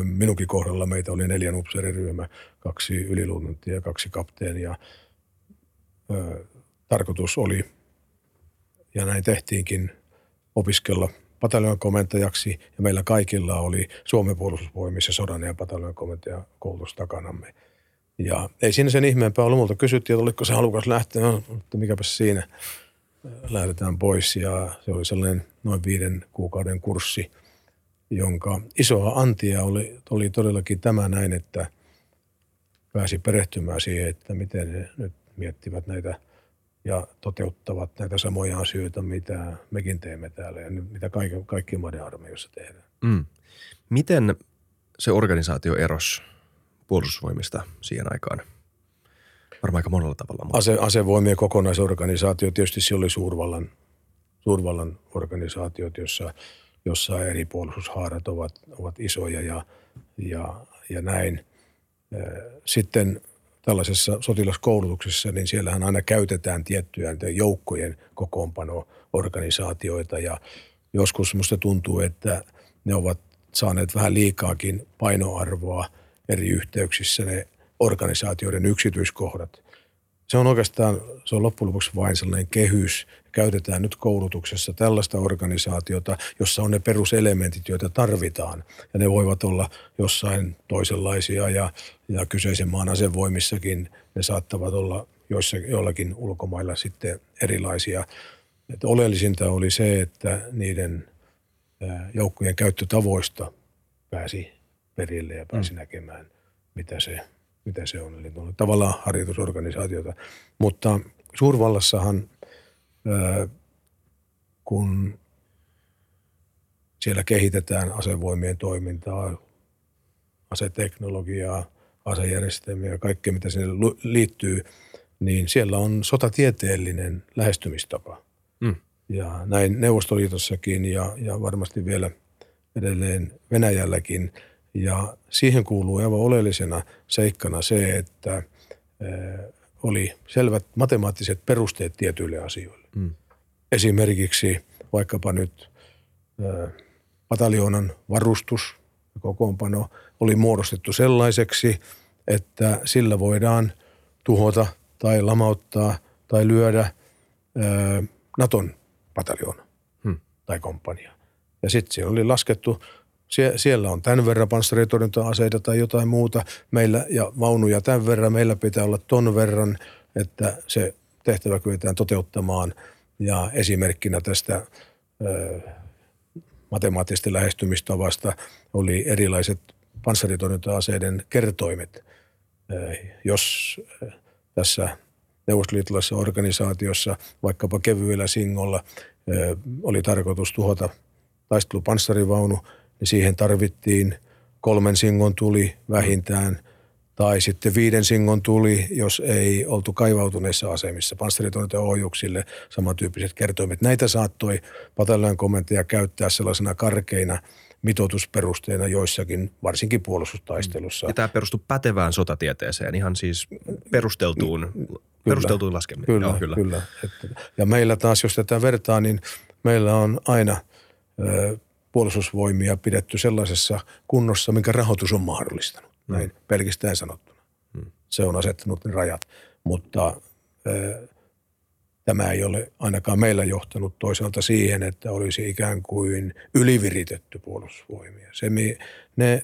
minunkin kohdalla. Meitä oli neljän upseeriryhmä, kaksi yliluutnanttia ja kaksi kapteenia. Tarkoitus oli, ja näin tehtiinkin, opiskella pataljon komentajaksi ja meillä kaikilla oli Suomen puolustusvoimissa sodan ja pataljon komentaja koulutus takanamme – ja ei siinä sen ihmeempää ollut. Multa kysyttiin, että oliko se halukas lähteä, no, mutta mikäpä siinä lähdetään pois. Ja se oli sellainen noin viiden kuukauden kurssi, jonka isoa antia oli, oli todellakin tämä näin, että pääsi perehtymään siihen, että miten ne nyt miettivät näitä ja toteuttavat näitä samoja asioita, mitä mekin teemme täällä ja mitä kaikki, kaikki maiden armeijossa tehdään. Mm.
Miten se organisaatio erosi puolustusvoimista siihen aikaan? Varmaan aika monella tavalla.
Ase, asevoimien kokonaisorganisaatio, tietysti se oli suurvallan, suurvallan organisaatiot, jossa, jossa eri puolustushaarat ovat, ovat isoja ja, ja, ja näin. Sitten tällaisessa sotilaskoulutuksessa, niin siellähän aina käytetään tiettyjä joukkojen kokoonpano-organisaatioita ja joskus musta tuntuu, että ne ovat saaneet vähän liikaakin painoarvoa – eri yhteyksissä ne organisaatioiden yksityiskohdat. Se on oikeastaan, se on loppujen lopuksi vain sellainen kehys. Käytetään nyt koulutuksessa tällaista organisaatiota, jossa on ne peruselementit, joita tarvitaan. Ja ne voivat olla jossain toisenlaisia ja, ja kyseisen maan asevoimissakin ne saattavat olla joissa, joillakin ulkomailla sitten erilaisia. Et oleellisinta oli se, että niiden joukkojen käyttötavoista pääsi perille ja pääsi mm. näkemään, mitä se, mitä se on. Eli tavallaan harjoitusorganisaatiota. Mutta suurvallassahan, kun siellä kehitetään asevoimien toimintaa, aseteknologiaa, asejärjestelmiä ja kaikkea, mitä sinne liittyy, niin siellä on sotatieteellinen lähestymistapa. Mm. Ja näin Neuvostoliitossakin ja, ja varmasti vielä edelleen Venäjälläkin – ja siihen kuuluu aivan oleellisena seikkana se, että oli selvät matemaattiset perusteet tietyille asioille. Mm. Esimerkiksi vaikkapa nyt pataljoonan varustus ja kokoonpano oli muodostettu sellaiseksi, että sillä voidaan tuhota tai lamauttaa tai lyödä Naton pataljoona hmm. tai komppania. Ja sitten siellä oli laskettu Sie- siellä on tämän verran panssaritorjunta-aseita tai jotain muuta meillä ja vaunuja tämän verran. Meillä pitää olla ton verran, että se tehtävä kyetään toteuttamaan. Ja esimerkkinä tästä ö, matemaattisesta lähestymistavasta oli erilaiset panssaritorjunta-aseiden kertoimet. Jos tässä neuvostoliittolaisessa organisaatiossa vaikkapa kevyellä singolla oli tarkoitus tuhota taistelupanssarivaunu, niin siihen tarvittiin kolmen singon tuli vähintään – tai sitten viiden singon tuli, jos ei oltu kaivautuneissa asemissa. Panssaritorjunta ohjuksille samantyyppiset kertoimet. Näitä saattoi patallion komentaja käyttää sellaisena karkeina mitoitusperusteena joissakin, varsinkin puolustustaistelussa.
Ja tämä perustuu pätevään sotatieteeseen, ihan siis perusteltuun, kyllä, perusteltuun laskeminen.
Kyllä, Joo, kyllä. kyllä. Ja meillä taas, jos tätä vertaa, niin meillä on aina puolustusvoimia pidetty sellaisessa kunnossa, minkä rahoitus on mahdollistanut näin pelkistään sanottuna. Hmm. Se on asettanut ne rajat, mutta äh, tämä ei ole ainakaan meillä johtanut toisaalta siihen, että olisi ikään kuin yliviritetty puolustusvoimia. Se, ne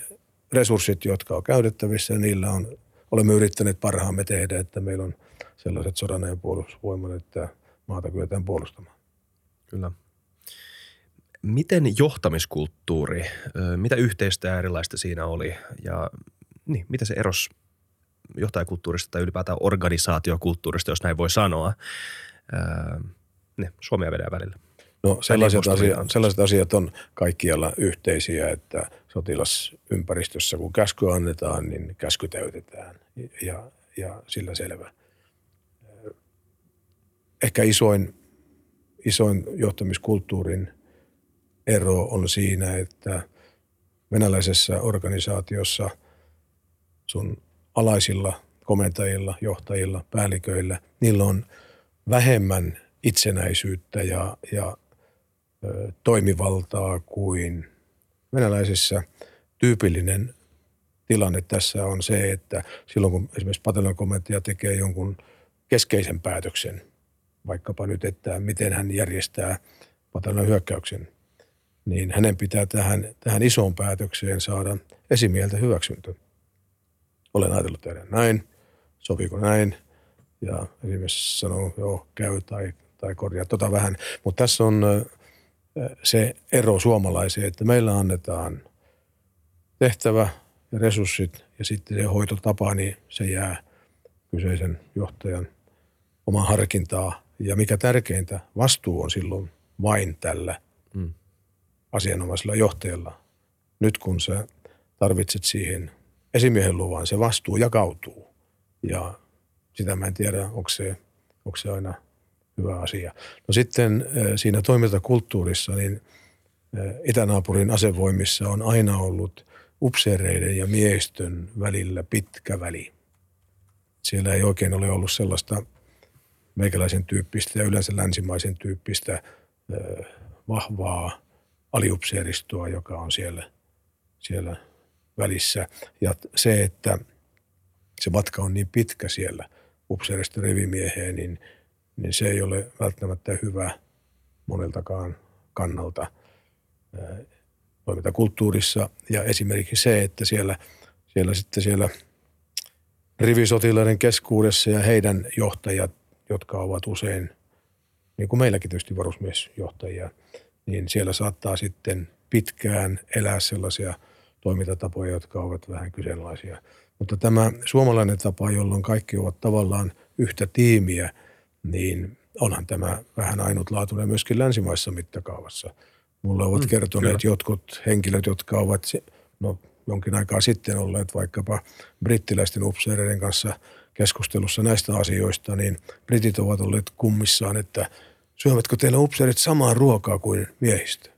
resurssit, jotka on käytettävissä, niillä on, olemme yrittäneet parhaamme tehdä, että meillä on sellaiset sodan puolustusvoimat, että maata kyetään puolustamaan.
Kyllä. Miten johtamiskulttuuri, mitä yhteistä ja erilaista siinä oli ja niin, mitä se eros johtajakulttuurista tai ylipäätään organisaatiokulttuurista, jos näin voi sanoa, ne Suomea vedää välillä.
No sellaiset asiat, sellaiset asiat on kaikkialla yhteisiä, että sotilasympäristössä kun käsky annetaan, niin käsky täytetään ja, ja sillä selvä. Ehkä isoin, isoin johtamiskulttuurin ero on siinä, että venäläisessä organisaatiossa – sun alaisilla komentajilla, johtajilla, päälliköillä, niillä on vähemmän itsenäisyyttä ja, ja ö, toimivaltaa kuin venäläisissä. Tyypillinen tilanne tässä on se, että silloin kun esimerkiksi komentaja tekee jonkun keskeisen päätöksen, vaikkapa nyt, että miten hän järjestää pataljoonan hyökkäyksen, niin hänen pitää tähän, tähän isoon päätökseen saada esimieltä hyväksyntä olen ajatellut tehdä näin, sopiiko näin. Ja esimerkiksi sanoo, joo, käy tai, tai korjaa tota vähän. Mutta tässä on se ero suomalaiseen, että meillä annetaan tehtävä ja resurssit ja sitten se hoitotapa, niin se jää kyseisen johtajan oma harkintaa. Ja mikä tärkeintä, vastuu on silloin vain tällä mm. Asianomaisella johtajalla. Nyt kun sä tarvitset siihen esimiehen luvan, se vastuu jakautuu. Ja sitä mä en tiedä, onko se, onko se aina hyvä asia. No sitten siinä toimintakulttuurissa, niin itänaapurin asevoimissa on aina ollut upseereiden ja miehistön välillä pitkä väli. Siellä ei oikein ole ollut sellaista meikäläisen tyyppistä ja yleensä länsimaisen tyyppistä vahvaa aliupseeristoa, joka on siellä, siellä välissä. Ja se, että se matka on niin pitkä siellä upseerista rivimieheen, niin, niin se ei ole välttämättä hyvä moneltakaan kannalta toimintakulttuurissa. Ja esimerkiksi se, että siellä, siellä sitten siellä rivisotilaiden keskuudessa ja heidän johtajat, jotka ovat usein, niin kuin meilläkin tietysti varusmiesjohtajia, niin siellä saattaa sitten pitkään elää sellaisia – toimintatapoja, jotka ovat vähän kyseenalaisia. Mutta tämä suomalainen tapa, jolloin kaikki ovat tavallaan yhtä tiimiä, niin onhan tämä vähän ainutlaatuinen myöskin länsimaissa mittakaavassa. Mulle ovat mm, kertoneet kyllä. jotkut henkilöt, jotka ovat no, jonkin aikaa sitten olleet vaikkapa brittiläisten upseereiden kanssa keskustelussa näistä asioista, niin britit ovat olleet kummissaan, että syövätkö teillä upseerit samaa ruokaa kuin miehistö?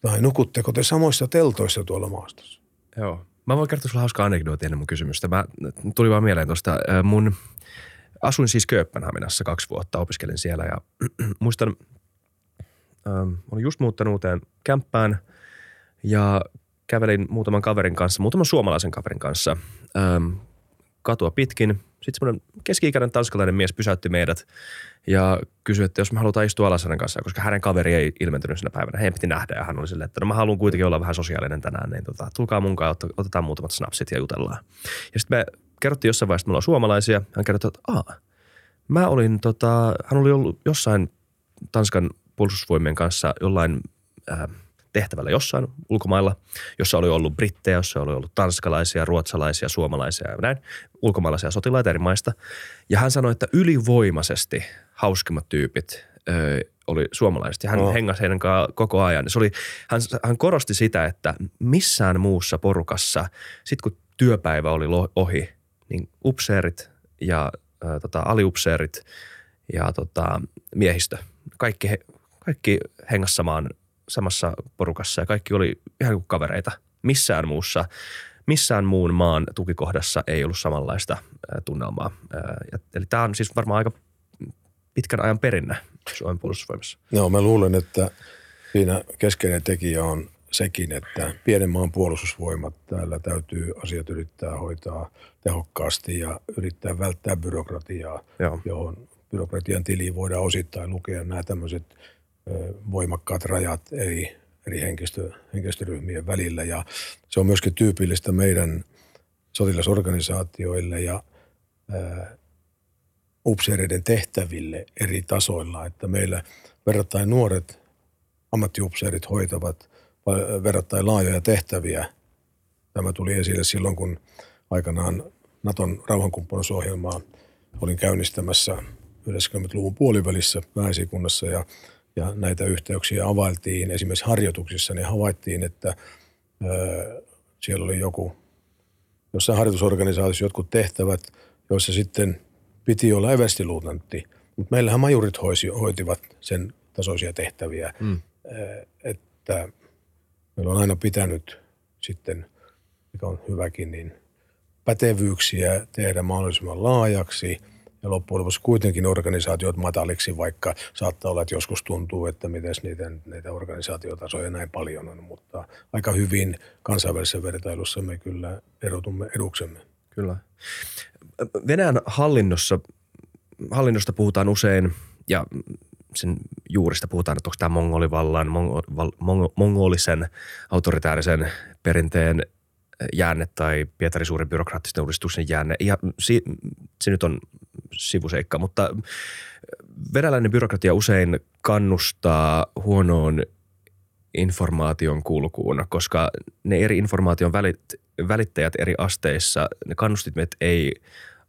Tai nukutteko te samoissa teltoissa tuolla maastossa?
Joo. Mä voin kertoa sulle hauskaa anekdooti ennen mun kysymystä. Mä tuli vaan mieleen tuosta. Mun asuin siis Kööpenhaminassa kaksi vuotta, opiskelin siellä ja [clears throat] muistan, ähm, olin just muuttanut uuteen kämppään ja kävelin muutaman kaverin kanssa, muutaman suomalaisen kaverin kanssa katua pitkin. Sitten semmoinen keski-ikäinen tanskalainen mies pysäytti meidät ja kysyi, että jos me halutaan istua alas hänen kanssaan, koska hänen kaveri ei ilmentynyt sinä päivänä. Heidän piti nähdä ja hän oli silleen, että no mä haluan kuitenkin olla vähän sosiaalinen tänään, niin tota, tulkaa mukaan, otetaan muutamat snapsit ja jutellaan. Ja sitten me kerrottiin jossain vaiheessa, että me ollaan suomalaisia. Hän kertoi, että Aa, mä olin, tota, hän oli ollut jossain Tanskan puolustusvoimien kanssa jollain äh, tehtävällä jossain ulkomailla, jossa oli ollut brittejä, jossa oli ollut tanskalaisia, ruotsalaisia, suomalaisia ja näin, ulkomaalaisia sotilaita eri maista. Ja hän sanoi, että ylivoimaisesti hauskimmat tyypit ö, oli suomalaiset ja hän oh. hengasi heidän kanssaan koko ajan. Se oli, hän, hän korosti sitä, että missään muussa porukassa, sit kun työpäivä oli ohi, niin upseerit ja ä, tota, aliupseerit ja tota, miehistö, kaikki, he, kaikki hengas samaan, samassa porukassa ja kaikki oli ihan kuin kavereita. Missään muussa, missään muun maan tukikohdassa ei ollut samanlaista tunnelmaa. Eli tämä on siis varmaan aika pitkän ajan perinnä Suomen puolustusvoimassa.
Joo, mä luulen, että siinä keskeinen tekijä on sekin, että pienen maan puolustusvoimat täällä täytyy asiat yrittää hoitaa tehokkaasti ja yrittää välttää byrokratiaa, Joo. johon byrokratian tiliin voidaan osittain lukea nämä tämmöiset voimakkaat rajat eri, eri henkilöstö, henkilöstöryhmien välillä. Ja se on myöskin tyypillistä meidän sotilasorganisaatioille ja upseereiden tehtäville eri tasoilla, että meillä verrattain nuoret ammattiupseerit hoitavat verrattain laajoja tehtäviä. Tämä tuli esille silloin, kun aikanaan Naton rauhankumppanuusohjelmaa olin käynnistämässä 90-luvun puolivälissä väesikunnassa ja, ja näitä yhteyksiä availtiin. Esimerkiksi harjoituksissa, niin havaittiin, että ö, siellä oli joku, jossain harjoitusorganisaatiossa jotkut tehtävät, joissa sitten – piti olla everstiluutantti, mutta meillähän majurit hoisi, hoitivat sen tasoisia tehtäviä, mm. että meillä on aina pitänyt sitten, mikä on hyväkin, niin pätevyyksiä tehdä mahdollisimman laajaksi ja loppujen lopuksi kuitenkin organisaatiot mataliksi, vaikka saattaa olla, että joskus tuntuu, että miten niitä, niitä organisaatiotasoja näin paljon on, mutta aika hyvin kansainvälisessä vertailussa me kyllä erotumme eduksemme.
Kyllä. Venäjän hallinnossa, hallinnosta puhutaan usein ja sen juurista puhutaan, että onko tämä mongolivallan, mongo, mongo, mongolisen autoritäärisen perinteen jäänne tai Pietarin suurin byrokraattisen uudistuksen jäänne. Ja si, se nyt on sivuseikka, mutta venäläinen byrokratia usein kannustaa huonoon informaation kulkuun, koska ne eri informaation välit, välittäjät eri asteissa, ne kannustimet ei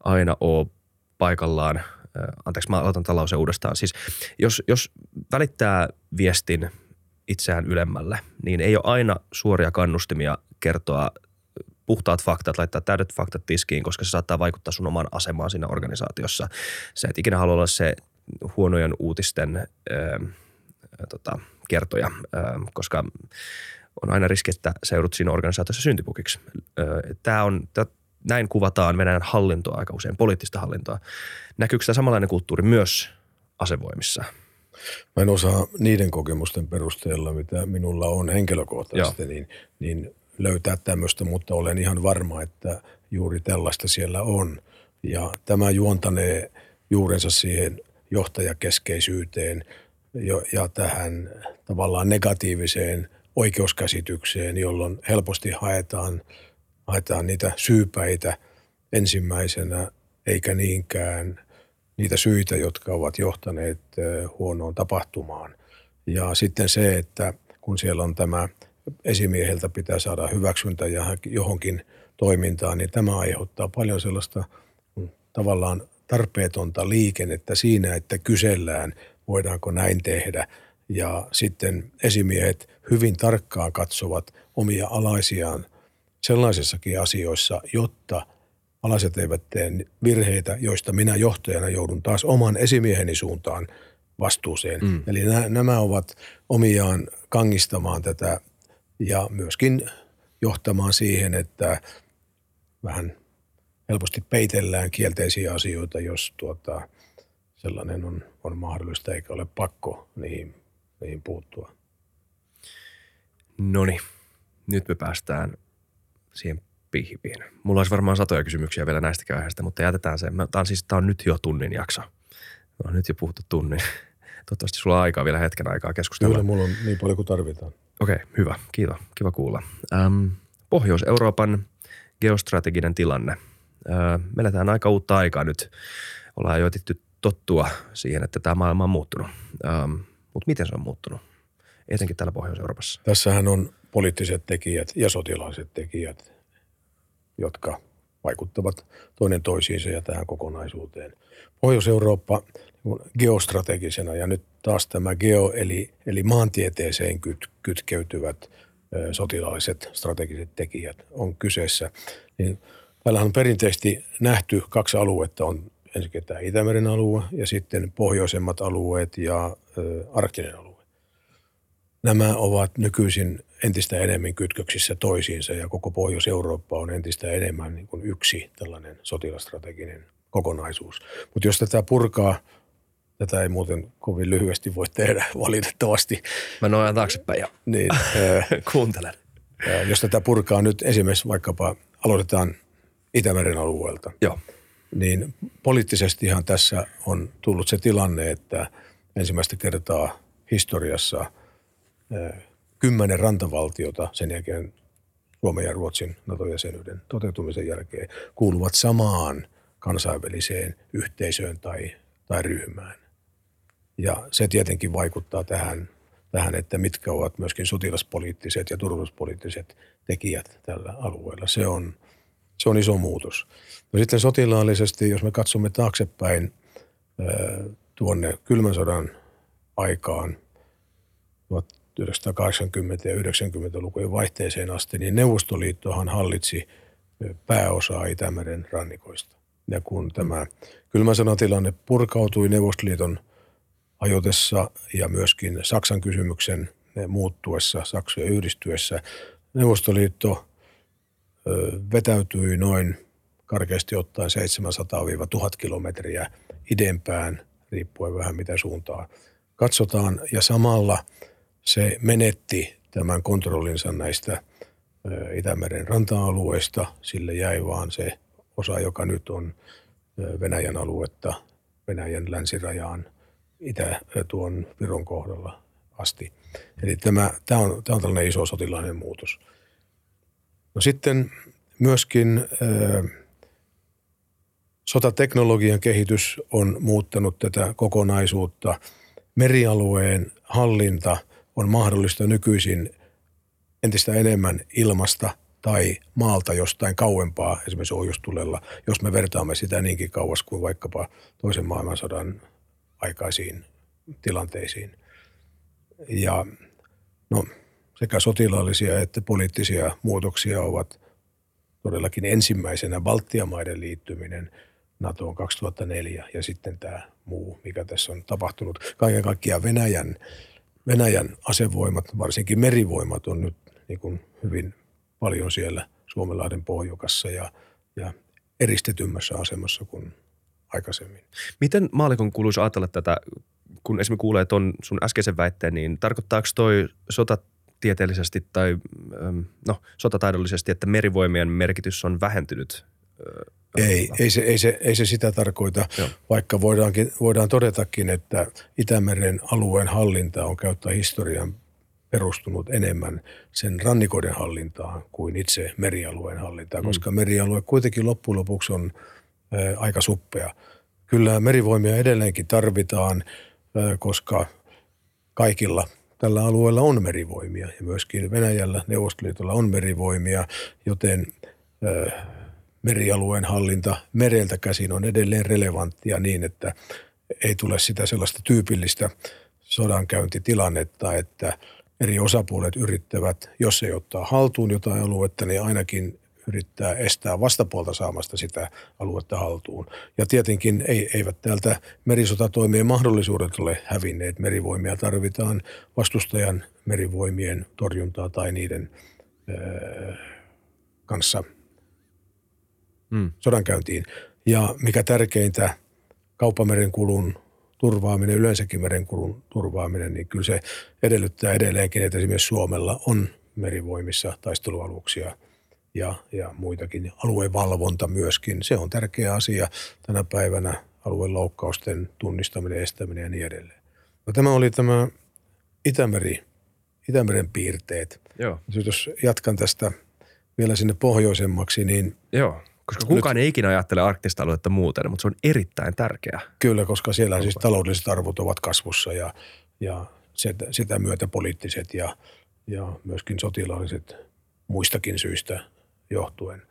aina ole paikallaan. Anteeksi, mä aloitan talous uudestaan. Siis jos, jos välittää viestin itseään ylemmälle, niin ei ole aina suoria kannustimia kertoa puhtaat faktat, laittaa täydet faktat tiskiin, koska se saattaa vaikuttaa sun omaan asemaan siinä organisaatiossa. Sä et ikinä halua olla se huonojen uutisten ää, tota, kertoja, koska on aina riski, että sä joudut siinä organisaatiossa syntipukiksi. Tämä on, tää, näin kuvataan Venäjän hallintoa aika usein, poliittista hallintoa. Näkyykö tämä samanlainen kulttuuri myös asevoimissa?
Mä en osaa niiden kokemusten perusteella, mitä minulla on henkilökohtaisesti, niin, niin löytää tämmöistä, mutta olen ihan varma, että juuri tällaista siellä on. Ja tämä juontanee juurensa siihen johtajakeskeisyyteen ja tähän tavallaan negatiiviseen oikeuskäsitykseen, jolloin helposti haetaan, haetaan niitä syypäitä ensimmäisenä, eikä niinkään niitä syitä, jotka ovat johtaneet huonoon tapahtumaan. Ja sitten se, että kun siellä on tämä esimieheltä pitää saada hyväksyntä ja johonkin toimintaan, niin tämä aiheuttaa paljon sellaista mm, tavallaan tarpeetonta liikennettä siinä, että kysellään, voidaanko näin tehdä – ja sitten esimiehet hyvin tarkkaan katsovat omia alaisiaan sellaisissakin asioissa, jotta alaiset eivät tee virheitä, joista minä johtajana joudun taas oman esimieheni suuntaan vastuuseen. Mm. Eli nämä, nämä ovat omiaan kangistamaan tätä ja myöskin johtamaan siihen, että vähän helposti peitellään kielteisiä asioita, jos tuota, sellainen on, on mahdollista eikä ole pakko niihin niihin puuttua.
No nyt me päästään siihen pihviin. Mulla olisi varmaan satoja kysymyksiä vielä näistä aiheista, mutta jätetään se. Tämä on siis tämä on nyt jo tunnin jakso. Me on nyt jo puhuttu tunnin. [laughs] Toivottavasti sulla on aikaa vielä hetken aikaa keskustella.
Kyllä, mulla on niin paljon kuin tarvitaan.
Okei, okay, hyvä. Kiitos. Kiva kuulla. Ähm, Pohjois-Euroopan geostrateginen tilanne. Äh, me eletään aika uutta aikaa nyt. Ollaan jo tottua siihen, että tämä maailma on muuttunut. Ähm, mutta miten se on muuttunut? etenkin täällä Pohjois-Euroopassa?
Tässähän on poliittiset tekijät ja sotilaalliset tekijät, jotka vaikuttavat toinen toisiinsa ja tähän kokonaisuuteen. Pohjois-Eurooppa geostrategisena ja nyt taas tämä geo eli, eli maantieteeseen kyt, kytkeytyvät ö, sotilaalliset strategiset tekijät on kyseessä. Niin täällä on perinteisesti nähty kaksi aluetta, on ensinnäkin tämä Itämeren alue ja sitten pohjoisemmat alueet ja ö, arktinen alue. Nämä ovat nykyisin entistä enemmän kytköksissä toisiinsa ja koko Pohjois-Eurooppa on entistä enemmän niin kuin yksi tällainen sotilastrateginen kokonaisuus. Mutta jos tätä purkaa, tätä ei muuten kovin lyhyesti voi tehdä valitettavasti.
Mä noin taaksepäin ja
niin, [laughs]
kuuntelen.
Jos tätä purkaa nyt esimerkiksi vaikkapa aloitetaan Itämeren alueelta.
Joo.
Niin poliittisestihan tässä on tullut se tilanne, että ensimmäistä kertaa historiassa – kymmenen rantavaltiota sen jälkeen Suomen ja Ruotsin NATO-jäsenyyden toteutumisen jälkeen kuuluvat samaan kansainväliseen yhteisöön tai, tai ryhmään. Ja se tietenkin vaikuttaa tähän, tähän, että mitkä ovat myöskin sotilaspoliittiset ja turvallisuuspoliittiset tekijät tällä alueella. Se on, se on iso muutos. No sitten sotilaallisesti, jos me katsomme taaksepäin tuonne kylmän sodan aikaan, 1980- ja 90-lukujen vaihteeseen asti, niin Neuvostoliittohan hallitsi pääosaa Itämeren rannikoista. Ja kun tämä kylmän tilanne purkautui Neuvostoliiton ajotessa ja myöskin Saksan kysymyksen muuttuessa, Saksojen yhdistyessä, Neuvostoliitto vetäytyi noin karkeasti ottaen 700-1000 kilometriä idempään, riippuen vähän mitä suuntaa katsotaan, ja samalla – se menetti tämän kontrollinsa näistä Itämeren ranta-alueista. Sille jäi vaan se osa, joka nyt on Venäjän aluetta, Venäjän länsirajaan itä, tuon Viron kohdalla asti. Eli tämä, tämä, on, tämä on tällainen iso sotilainen muutos. No sitten myöskin äh, sotateknologian kehitys on muuttanut tätä kokonaisuutta. Merialueen hallinta – on mahdollista nykyisin entistä enemmän ilmasta tai maalta jostain kauempaa, esimerkiksi Ohjustulella, jos me vertaamme sitä niinkin kauas kuin vaikkapa toisen maailmansodan aikaisiin tilanteisiin. Ja no, sekä sotilaallisia että poliittisia muutoksia ovat todellakin ensimmäisenä Baltiamaiden liittyminen NATOon 2004 ja sitten tämä muu, mikä tässä on tapahtunut. Kaiken kaikkiaan Venäjän Venäjän asevoimat, varsinkin merivoimat, on nyt niin kuin hyvin paljon siellä Suomenlahden pohjukassa ja, ja eristetymmässä asemassa kuin aikaisemmin.
Miten maalikon kuuluisi ajatella tätä, kun esimerkiksi kuulee tuon sun äskeisen väitteen, niin tarkoittaako toi sotatieteellisesti tai no, sotataidollisesti, että merivoimien merkitys on vähentynyt
ei, ei se, ei, se, ei se sitä tarkoita, Joo. vaikka voidaankin, voidaan todetakin, että Itämeren alueen hallinta on käyttää historian perustunut enemmän sen rannikoiden hallintaan kuin itse merialueen hallintaan, mm. koska merialue kuitenkin loppujen lopuksi on aika suppea. Kyllä merivoimia edelleenkin tarvitaan, koska kaikilla tällä alueella on merivoimia ja myöskin Venäjällä, Neuvostoliitolla on merivoimia, joten merialueen hallinta mereltä käsin on edelleen relevanttia niin, että ei tule sitä sellaista tyypillistä sodankäyntitilannetta, että eri osapuolet yrittävät, jos ei ottaa haltuun jotain aluetta, niin ainakin yrittää estää vastapuolta saamasta sitä aluetta haltuun. Ja tietenkin ei, eivät täältä merisotatoimien mahdollisuudet ole hävinneet. Merivoimia tarvitaan vastustajan merivoimien torjuntaa tai niiden ö, kanssa mm. sodankäyntiin. Ja mikä tärkeintä, kauppamerenkulun turvaaminen, yleensäkin merenkulun turvaaminen, niin kyllä se edellyttää edelleenkin, että esimerkiksi Suomella on merivoimissa taistelualuksia ja, ja muitakin. Alueen valvonta myöskin, se on tärkeä asia tänä päivänä, alueen loukkausten tunnistaminen, estäminen ja niin edelleen. No, tämä oli tämä Itämeri, Itämeren piirteet. Joo. Jos jatkan tästä vielä sinne pohjoisemmaksi, niin
Joo. Koska kukaan Nyt, ei ikinä ajattele arktista aluetta muuten, mutta se on erittäin tärkeää.
Kyllä, koska siellä siis taloudelliset arvot ovat kasvussa ja, ja sitä, sitä myötä poliittiset ja, ja myöskin sotilaalliset muistakin syistä johtuen.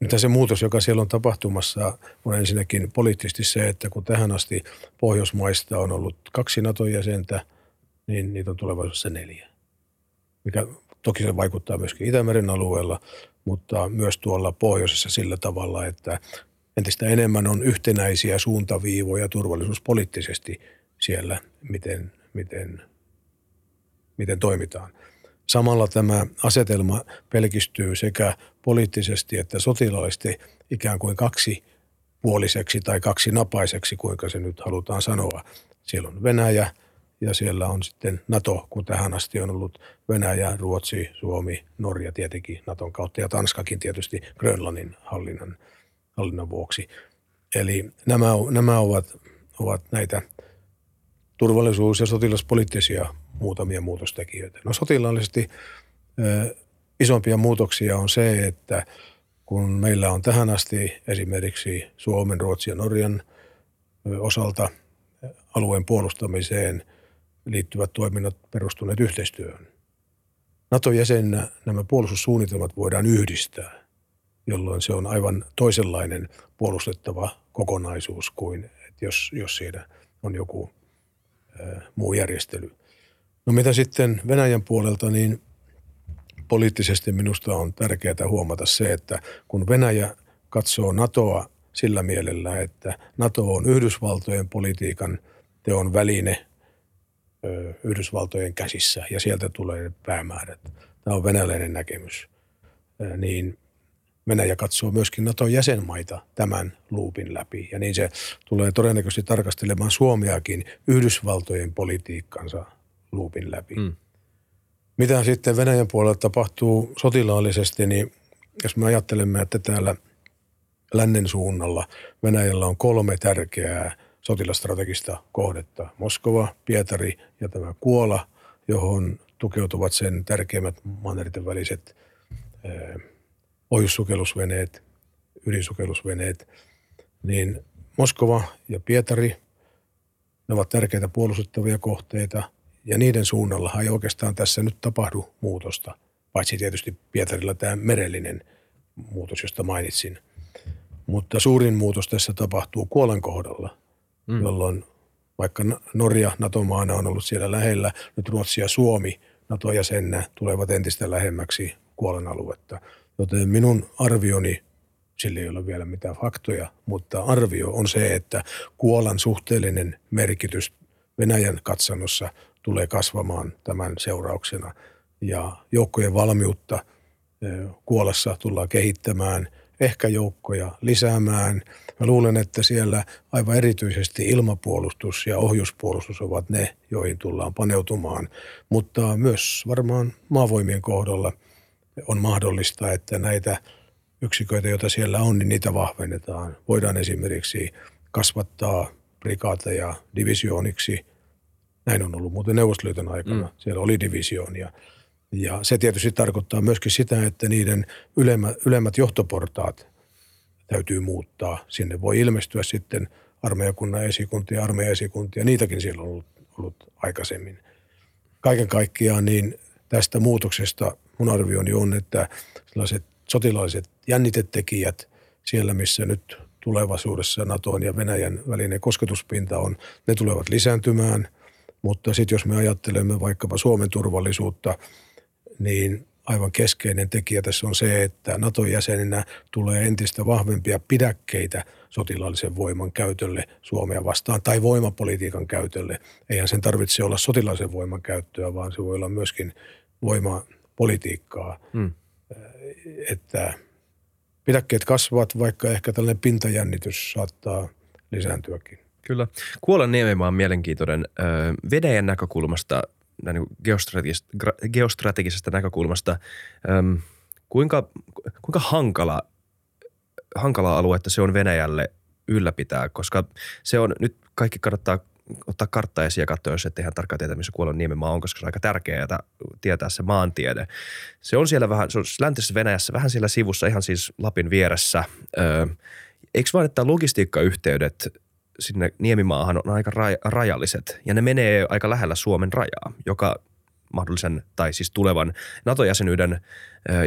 Mitä se muutos, joka siellä on tapahtumassa, on ensinnäkin poliittisesti se, että kun tähän asti Pohjoismaista on ollut kaksi NATO-jäsentä, niin niitä on tulevaisuudessa neljä. Mikä toki se vaikuttaa myöskin Itämeren alueella, mutta myös tuolla pohjoisessa sillä tavalla, että entistä enemmän on yhtenäisiä suuntaviivoja turvallisuuspoliittisesti siellä, miten, miten, miten toimitaan. Samalla tämä asetelma pelkistyy sekä poliittisesti että sotilaallisesti ikään kuin kaksi puoliseksi tai kaksi napaiseksi, kuinka se nyt halutaan sanoa. Siellä on Venäjä ja siellä on sitten NATO, kun tähän asti on ollut Venäjä, Ruotsi, Suomi, Norja tietenkin Naton kautta ja Tanskakin tietysti Grönlannin hallinnan, hallinnan vuoksi. Eli nämä, nämä ovat, ovat näitä turvallisuus- ja sotilaspoliittisia muutamia muutostekijöitä. No sotilaallisesti ö, isompia muutoksia on se, että kun meillä on tähän asti esimerkiksi Suomen, Ruotsin ja Norjan osalta alueen puolustamiseen liittyvät toiminnot perustuneet yhteistyöhön. NATO-jäsenä nämä puolustussuunnitelmat voidaan yhdistää, jolloin se on aivan toisenlainen puolustettava kokonaisuus kuin että jos, jos siinä on joku muu järjestely. No mitä sitten Venäjän puolelta, niin poliittisesti minusta on tärkeää huomata se, että kun Venäjä katsoo NATOa sillä mielellä, että NATO on Yhdysvaltojen politiikan teon väline Yhdysvaltojen käsissä ja sieltä tulee päämäärät. Tämä on venäläinen näkemys. Niin Venäjä katsoo myöskin Naton jäsenmaita tämän luupin läpi. Ja niin se tulee todennäköisesti tarkastelemaan Suomeakin Yhdysvaltojen politiikkansa luupin läpi. Mm. Mitä sitten Venäjän puolella tapahtuu sotilaallisesti, niin jos me ajattelemme, että täällä lännen suunnalla Venäjällä on kolme tärkeää sotilastrategista kohdetta. Moskova, Pietari ja tämä Kuola, johon tukeutuvat sen tärkeimmät mannerten väliset eh, ohjussukellusveneet, ydinsukellusveneet, niin Moskova ja Pietari, ne ovat tärkeitä puolustettavia kohteita – ja niiden suunnalla ei oikeastaan tässä nyt tapahdu muutosta, paitsi tietysti Pietarilla tämä merellinen muutos, josta mainitsin. Mutta suurin muutos tässä tapahtuu kuolen kohdalla, mm. jolloin vaikka Norja NATO-maana on ollut siellä lähellä, nyt Ruotsi ja Suomi NATO-jäsennä tulevat entistä lähemmäksi kuolen aluetta. Joten minun arvioni, sillä ei ole vielä mitään faktoja, mutta arvio on se, että kuolan suhteellinen merkitys Venäjän katsannossa tulee kasvamaan tämän seurauksena. Ja joukkojen valmiutta kuolessa tullaan kehittämään, ehkä joukkoja lisäämään. Mä luulen, että siellä aivan erityisesti ilmapuolustus ja ohjuspuolustus ovat ne, joihin tullaan paneutumaan. Mutta myös varmaan maavoimien kohdalla on mahdollista, että näitä yksiköitä, joita siellä on, niin niitä vahvennetaan. Voidaan esimerkiksi kasvattaa prikaateja divisiooniksi – näin on ollut muuten Neuvostoliiton aikana. Mm. Siellä oli divisioonia. Ja se tietysti tarkoittaa myöskin sitä, että niiden ylemmät, ylemmät johtoportaat täytyy muuttaa. Sinne voi ilmestyä sitten armeijakunnan esikuntia, armeijaesikuntia. Niitäkin siellä on ollut, ollut aikaisemmin. Kaiken kaikkiaan niin tästä muutoksesta mun arvioni on, että sellaiset sotilaalliset jännitetekijät siellä, missä nyt tulevaisuudessa NATOn ja Venäjän välinen kosketuspinta on, ne tulevat lisääntymään – mutta sitten jos me ajattelemme vaikkapa Suomen turvallisuutta, niin aivan keskeinen tekijä tässä on se, että NATO-jäsenenä tulee entistä vahvempia pidäkkeitä sotilaallisen voiman käytölle Suomea vastaan tai voimapolitiikan käytölle. Eihän sen tarvitse olla sotilaallisen voiman käyttöä, vaan se voi olla myöskin voimapolitiikkaa. Hmm. Että pidäkkeet kasvavat, vaikka ehkä tällainen pintajännitys saattaa lisääntyäkin.
Kyllä. Kuolan Niemenmaa on mielenkiintoinen Venäjän näkökulmasta, näin geostrategisesta, geostrategisesta näkökulmasta. kuinka, kuinka hankala, hankala aluetta se on Venäjälle ylläpitää, koska se on, nyt kaikki kannattaa ottaa karttaa esiin ja katsoa, jos ettei ihan tarkkaan tietää, missä Kuolan Niemenmaa on, koska se on aika tärkeää tietää se maantiede. Se on siellä vähän, se on läntisessä Venäjässä, vähän siellä sivussa, ihan siis Lapin vieressä. Eikö vaan, että logistiikkayhteydet sinne Niemimaahan on aika rajalliset ja ne menee aika lähellä Suomen rajaa, joka mahdollisen tai siis tulevan NATO-jäsenyyden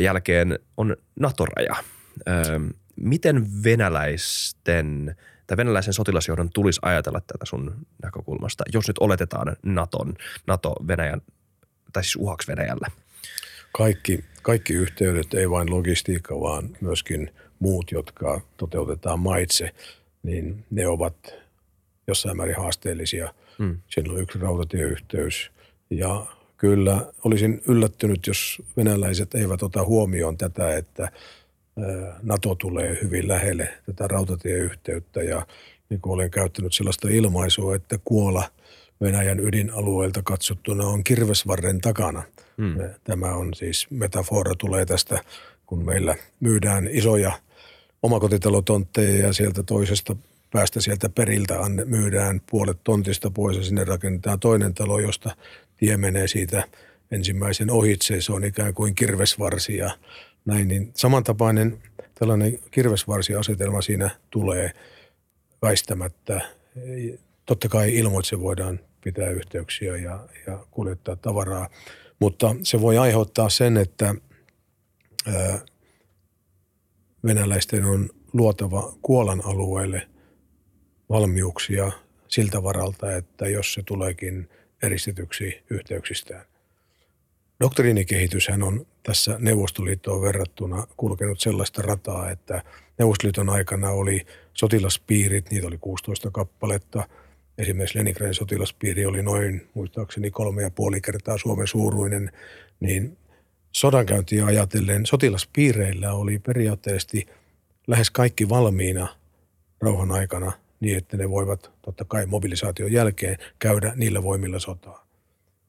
jälkeen on NATO-raja. Miten venäläisten tai venäläisen sotilasjohdon tulisi ajatella tätä sun näkökulmasta, jos nyt oletetaan Naton, NATO-Venäjän, tai siis uhaksi Venäjällä?
Kaikki, kaikki yhteydet, ei vain logistiikka, vaan myöskin muut, jotka toteutetaan maitse, niin ne ovat jossain määrin haasteellisia. Mm. Siinä on yksi rautatieyhteys ja kyllä olisin yllättynyt, jos venäläiset eivät ota huomioon tätä, että NATO tulee hyvin lähelle tätä rautatieyhteyttä ja niin kuin olen käyttänyt sellaista ilmaisua, että Kuola Venäjän ydinalueelta katsottuna on kirvesvarren takana. Hmm. Tämä on siis metafora tulee tästä, kun meillä myydään isoja omakotitalotontteja ja sieltä toisesta päästä sieltä periltä myydään puolet tontista pois ja sinne rakennetaan toinen talo, josta tie menee siitä ensimmäisen ohitse. Se on ikään kuin kirvesvarsi ja näin. Niin samantapainen tällainen kirvesvarsiasetelma siinä tulee väistämättä. Totta kai ilmoitse voidaan pitää yhteyksiä ja, ja kuljettaa tavaraa, mutta se voi aiheuttaa sen, että ää, venäläisten on luotava Kuolan alueelle valmiuksia siltä varalta, että jos se tuleekin eristetyksi yhteyksistään. Doktriinikehityshän on tässä Neuvostoliittoon verrattuna kulkenut sellaista rataa, että Neuvostoliiton aikana oli sotilaspiirit, niitä oli 16 kappaletta. Esimerkiksi Leningradin sotilaspiiri oli noin, muistaakseni kolme ja puoli kertaa Suomen suuruinen, niin sodankäyntiä ajatellen sotilaspiireillä oli periaatteessa lähes kaikki valmiina rauhan aikana niin, että ne voivat totta kai mobilisaation jälkeen käydä niillä voimilla sotaa.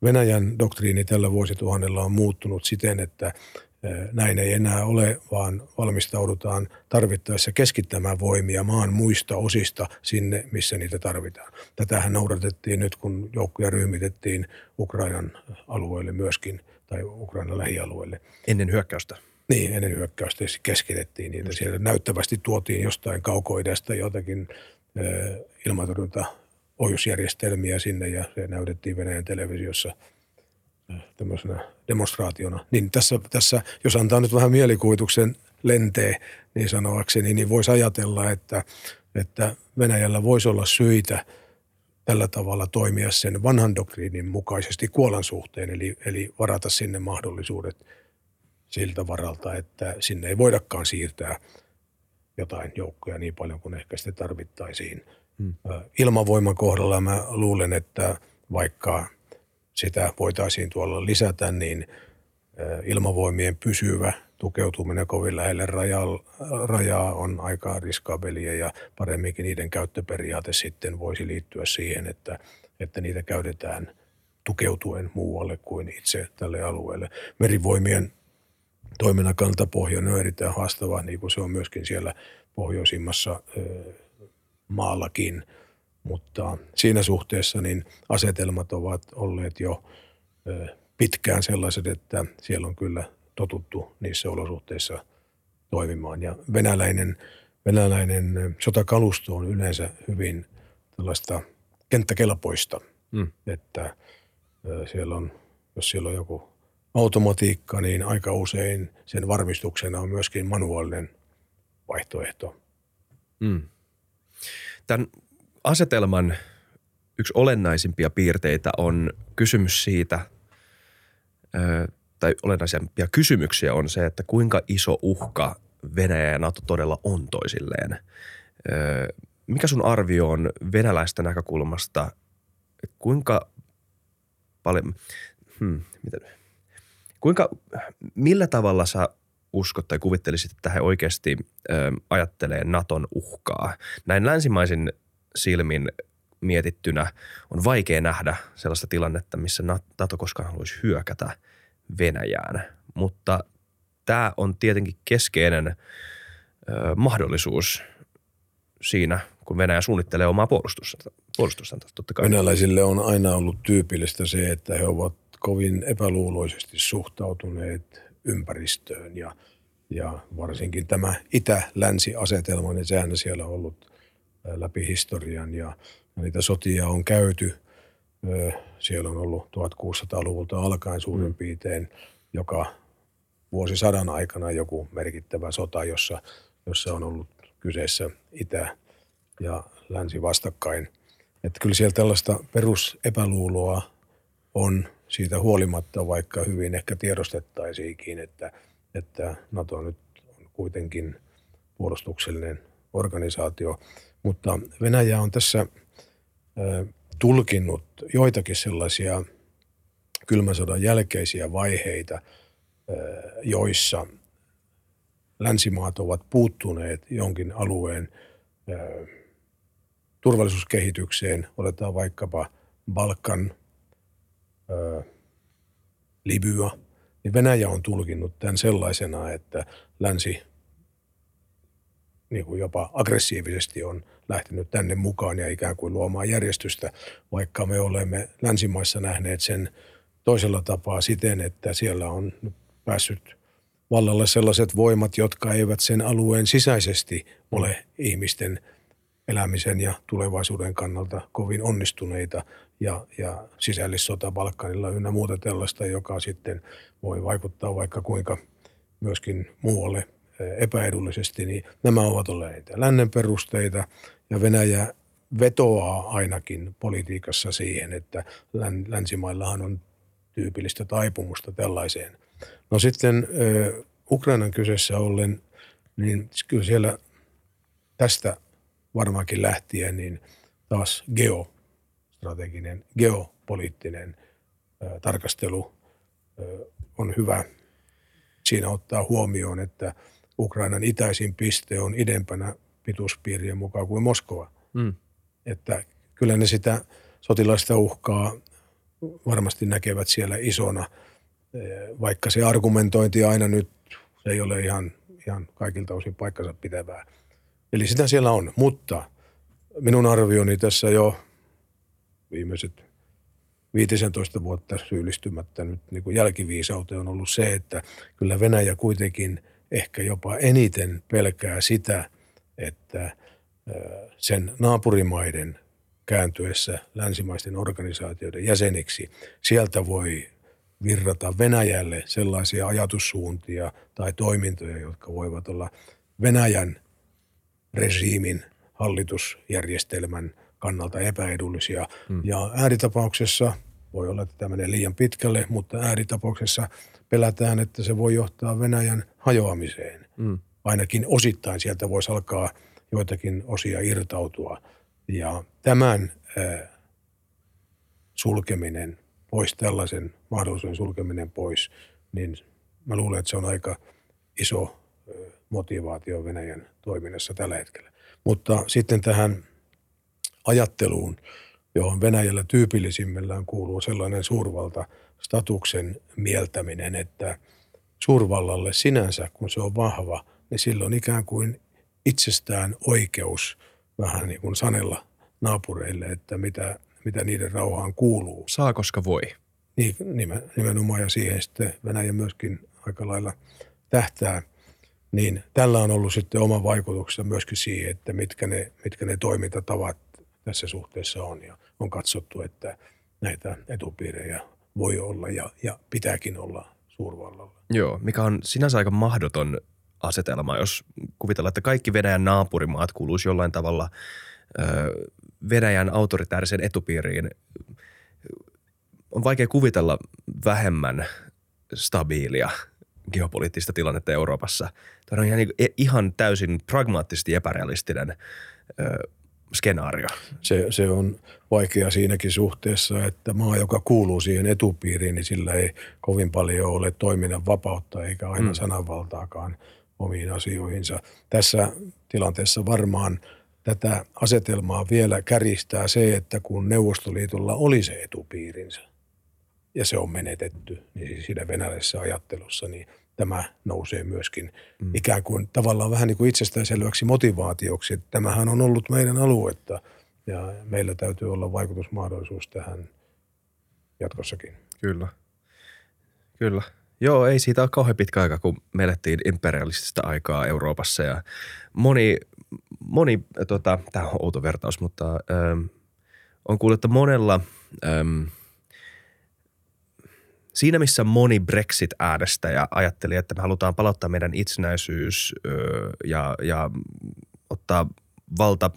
Venäjän doktriini tällä vuosituhannella on muuttunut siten, että näin ei enää ole, vaan valmistaudutaan tarvittaessa keskittämään voimia maan muista osista sinne, missä niitä tarvitaan. Tätähän noudatettiin nyt, kun joukkoja ryhmitettiin Ukrainan alueelle myöskin, tai Ukrainan lähialueelle.
Ennen hyökkäystä?
Niin, ennen hyökkäystä keskitettiin niitä. Siellä näyttävästi tuotiin jostain kaukoidesta jotakin ilmatorjunta ohjusjärjestelmiä sinne ja se näytettiin Venäjän televisiossa tämmöisenä demonstraationa. Niin tässä, tässä, jos antaa nyt vähän mielikuvituksen lentee niin sanoakseni, niin voisi ajatella, että, että Venäjällä voisi olla syitä tällä tavalla toimia sen vanhan doktriinin mukaisesti kuolan suhteen, eli, eli varata sinne mahdollisuudet siltä varalta, että sinne ei voidakaan siirtää jotain joukkoja niin paljon kuin ehkä sitten tarvittaisiin – Hmm. Ilmavoiman kohdalla mä luulen, että vaikka sitä voitaisiin tuolla lisätä, niin ilmavoimien pysyvä tukeutuminen kovin lähelle rajaa on aika riskaabelia ja paremminkin niiden käyttöperiaate sitten voisi liittyä siihen, että, että niitä käytetään tukeutuen muualle kuin itse tälle alueelle. Merivoimien toiminnan kantapohja on erittäin haastava, niin kuin se on myöskin siellä pohjoisimmassa maallakin, mutta siinä suhteessa niin asetelmat ovat olleet jo pitkään sellaiset, että siellä on kyllä totuttu niissä olosuhteissa toimimaan. Ja venäläinen, venäläinen sotakalusto on yleensä hyvin tällaista kenttäkelpoista, mm. että siellä on, jos siellä on joku automatiikka, niin aika usein sen varmistuksena on myöskin manuaalinen vaihtoehto. Mm.
Tämän asetelman yksi olennaisimpia piirteitä on kysymys siitä, tai olennaisimpia kysymyksiä on se, että kuinka iso uhka Venäjä ja NATO todella on toisilleen. Mikä sun arvio on venäläistä näkökulmasta, kuinka paljon, hmm, miten, kuinka, millä tavalla sä uskot tai kuvittelisit, että he oikeasti ö, ajattelee Naton uhkaa. Näin länsimaisin silmin mietittynä on vaikea nähdä sellaista tilannetta, missä NATO koskaan haluaisi hyökätä Venäjään. Mutta tämä on tietenkin keskeinen ö, mahdollisuus siinä, kun Venäjä suunnittelee omaa puolustusta. puolustusta totta kai.
Venäläisille on aina ollut tyypillistä se, että he ovat kovin epäluuloisesti suhtautuneet ympäristöön ja, ja varsinkin tämä itä-länsi-asetelma, niin sehän siellä on ollut läpi historian ja niitä sotia on käyty. Siellä on ollut 1600-luvulta alkaen suurin mm. piirtein joka vuosisadan aikana joku merkittävä sota, jossa, jossa on ollut kyseessä itä ja länsi vastakkain. Että kyllä siellä tällaista perusepäluuloa on siitä huolimatta, vaikka hyvin ehkä tiedostettaisiinkin, että, että NATO nyt on kuitenkin puolustuksellinen organisaatio. Mutta Venäjä on tässä tulkinnut joitakin sellaisia kylmän sodan jälkeisiä vaiheita, joissa länsimaat ovat puuttuneet jonkin alueen turvallisuuskehitykseen. Otetaan vaikkapa Balkan, Libya, niin Venäjä on tulkinnut tämän sellaisena, että länsi niin kuin jopa aggressiivisesti on lähtenyt tänne mukaan ja ikään kuin luomaan järjestystä, vaikka me olemme länsimaissa nähneet sen toisella tapaa siten, että siellä on päässyt vallalle sellaiset voimat, jotka eivät sen alueen sisäisesti ole ihmisten elämisen ja tulevaisuuden kannalta kovin onnistuneita ja, ja sisällissota Balkanilla ynnä muuta tällaista, joka sitten voi vaikuttaa vaikka kuinka myöskin muualle epäedullisesti, niin nämä ovat olleet lännen perusteita ja Venäjä vetoaa ainakin politiikassa siihen, että länsimaillahan on tyypillistä taipumusta tällaiseen. No sitten Ukrainan kyseessä ollen, niin kyllä siellä tästä varmaankin lähtien niin taas geostrateginen, geopoliittinen tarkastelu on hyvä siinä ottaa huomioon, että – Ukrainan itäisin piste on idempänä pituuspiirien mukaan kuin Moskova. Mm. Että kyllä ne sitä sotilaista uhkaa varmasti näkevät siellä isona, eh, vaikka se argumentointi aina nyt se ei ole ihan, ihan kaikilta osin paikkansa pitävää. Eli sitä siellä on, mutta minun arvioni tässä jo viimeiset 15 vuotta syyllistymättä nyt niin kuin jälkiviisauteen on ollut se, että kyllä Venäjä kuitenkin – ehkä jopa eniten pelkää sitä, että sen naapurimaiden kääntyessä länsimaisten organisaatioiden jäseniksi, sieltä voi virrata Venäjälle sellaisia ajatussuuntia tai toimintoja, jotka voivat olla Venäjän regiimin hallitusjärjestelmän kannalta epäedullisia. Hmm. Ja ääritapauksessa, voi olla, että tämä menee liian pitkälle, mutta ääritapauksessa pelätään, että se voi johtaa Venäjän hajoamiseen. Mm. Ainakin osittain sieltä voisi alkaa joitakin osia irtautua. Ja tämän äh, sulkeminen pois, tällaisen mahdollisuuden sulkeminen pois, niin mä luulen, että se on aika iso äh, motivaatio Venäjän toiminnassa tällä hetkellä. Mutta sitten tähän ajatteluun, johon Venäjällä tyypillisimmillään kuuluu sellainen suurvalta statuksen mieltäminen, että suurvallalle sinänsä, kun se on vahva, niin silloin ikään kuin itsestään oikeus vähän niin kuin sanella naapureille, että mitä, mitä niiden rauhaan kuuluu.
Saa koska voi.
Niin, nimenomaan ja siihen sitten Venäjä myöskin aika lailla tähtää. Niin tällä on ollut sitten oma vaikutuksensa myöskin siihen, että mitkä ne, mitkä ne toimintatavat tässä suhteessa on. Ja on katsottu, että näitä etupiirejä voi olla ja, ja pitääkin olla suurvallalla.
Joo, mikä on sinänsä aika mahdoton asetelma, jos kuvitellaan, että kaikki Venäjän naapurimaat kuuluisi jollain tavalla ö, Venäjän autoritäärisen etupiiriin. On vaikea kuvitella vähemmän stabiilia geopoliittista tilannetta Euroopassa. Tämä on ihan, niin ihan täysin pragmaattisesti epärealistinen ö, skenaario.
Se, se on vaikea siinäkin suhteessa, että maa, joka kuuluu siihen etupiiriin, niin sillä ei kovin paljon ole toiminnan vapautta eikä aina mm. sananvaltaakaan omiin asioihinsa. Tässä tilanteessa varmaan tätä asetelmaa vielä käristää se, että kun Neuvostoliitolla oli se etupiirinsä ja se on menetetty, niin siinä venäläisessä ajattelussa, niin – tämä nousee myöskin mm. ikään kuin tavallaan vähän niin kuin itsestäänselväksi motivaatioksi. Että tämähän on ollut meidän aluetta ja meillä täytyy olla vaikutusmahdollisuus tähän jatkossakin.
Kyllä, kyllä. Joo, ei siitä ole kauhean pitkä aika, kun me elettiin imperialistista aikaa Euroopassa ja moni moni, tota, tämä on outo vertaus, mutta ähm, on kuullut, että monella ähm, siinä missä moni Brexit-äänestäjä ajatteli, että me halutaan palauttaa meidän itsenäisyys ja, ja ottaa valta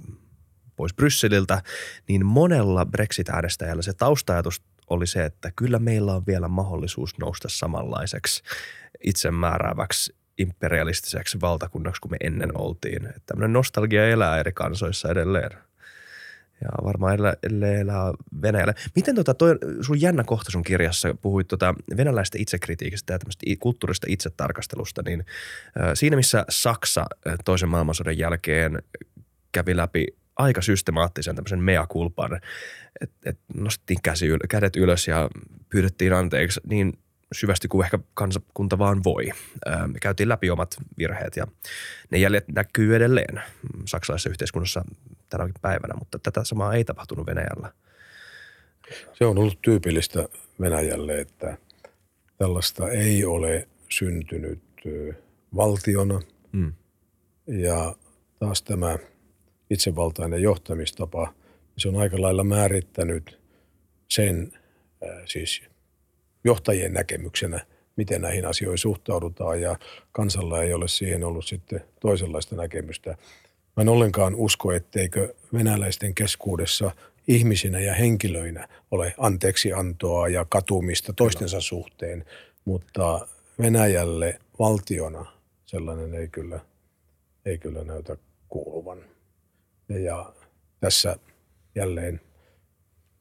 pois Brysseliltä, niin monella Brexit-äänestäjällä se taustajatus oli se, että kyllä meillä on vielä mahdollisuus nousta samanlaiseksi itsemäärääväksi imperialistiseksi valtakunnaksi kuin me ennen oltiin. Että tämmöinen nostalgia elää eri kansoissa edelleen. Ja varmaan elää Venäjällä. Miten tota, toi, sun jännä kohta sun kirjassa, puhuit tota venäläistä itsekritiikistä ja tämmöistä kulttuurista itsetarkastelusta, niin siinä missä Saksa toisen maailmansodan jälkeen kävi läpi aika systemaattisen tämmöisen mea-kulpan, että et nostettiin käsi, kädet ylös ja pyydettiin anteeksi, niin syvästi kuin ehkä kansakunta vaan voi. Me käytiin läpi omat virheet ja ne jäljet näkyy edelleen saksalaisessa yhteiskunnassa tänäkin päivänä, mutta tätä samaa ei tapahtunut Venäjällä.
Se on ollut tyypillistä Venäjälle, että tällaista ei ole syntynyt valtiona mm. ja taas tämä itsevaltainen johtamistapa, se on aika lailla määrittänyt sen siis johtajien näkemyksenä, miten näihin asioihin suhtaudutaan ja kansalla ei ole siihen ollut sitten toisenlaista näkemystä. Mä en ollenkaan usko, etteikö venäläisten keskuudessa ihmisinä ja henkilöinä ole anteeksiantoa ja katumista toistensa suhteen, mutta Venäjälle valtiona sellainen ei kyllä, ei kyllä näytä kuuluvan. Ja tässä jälleen,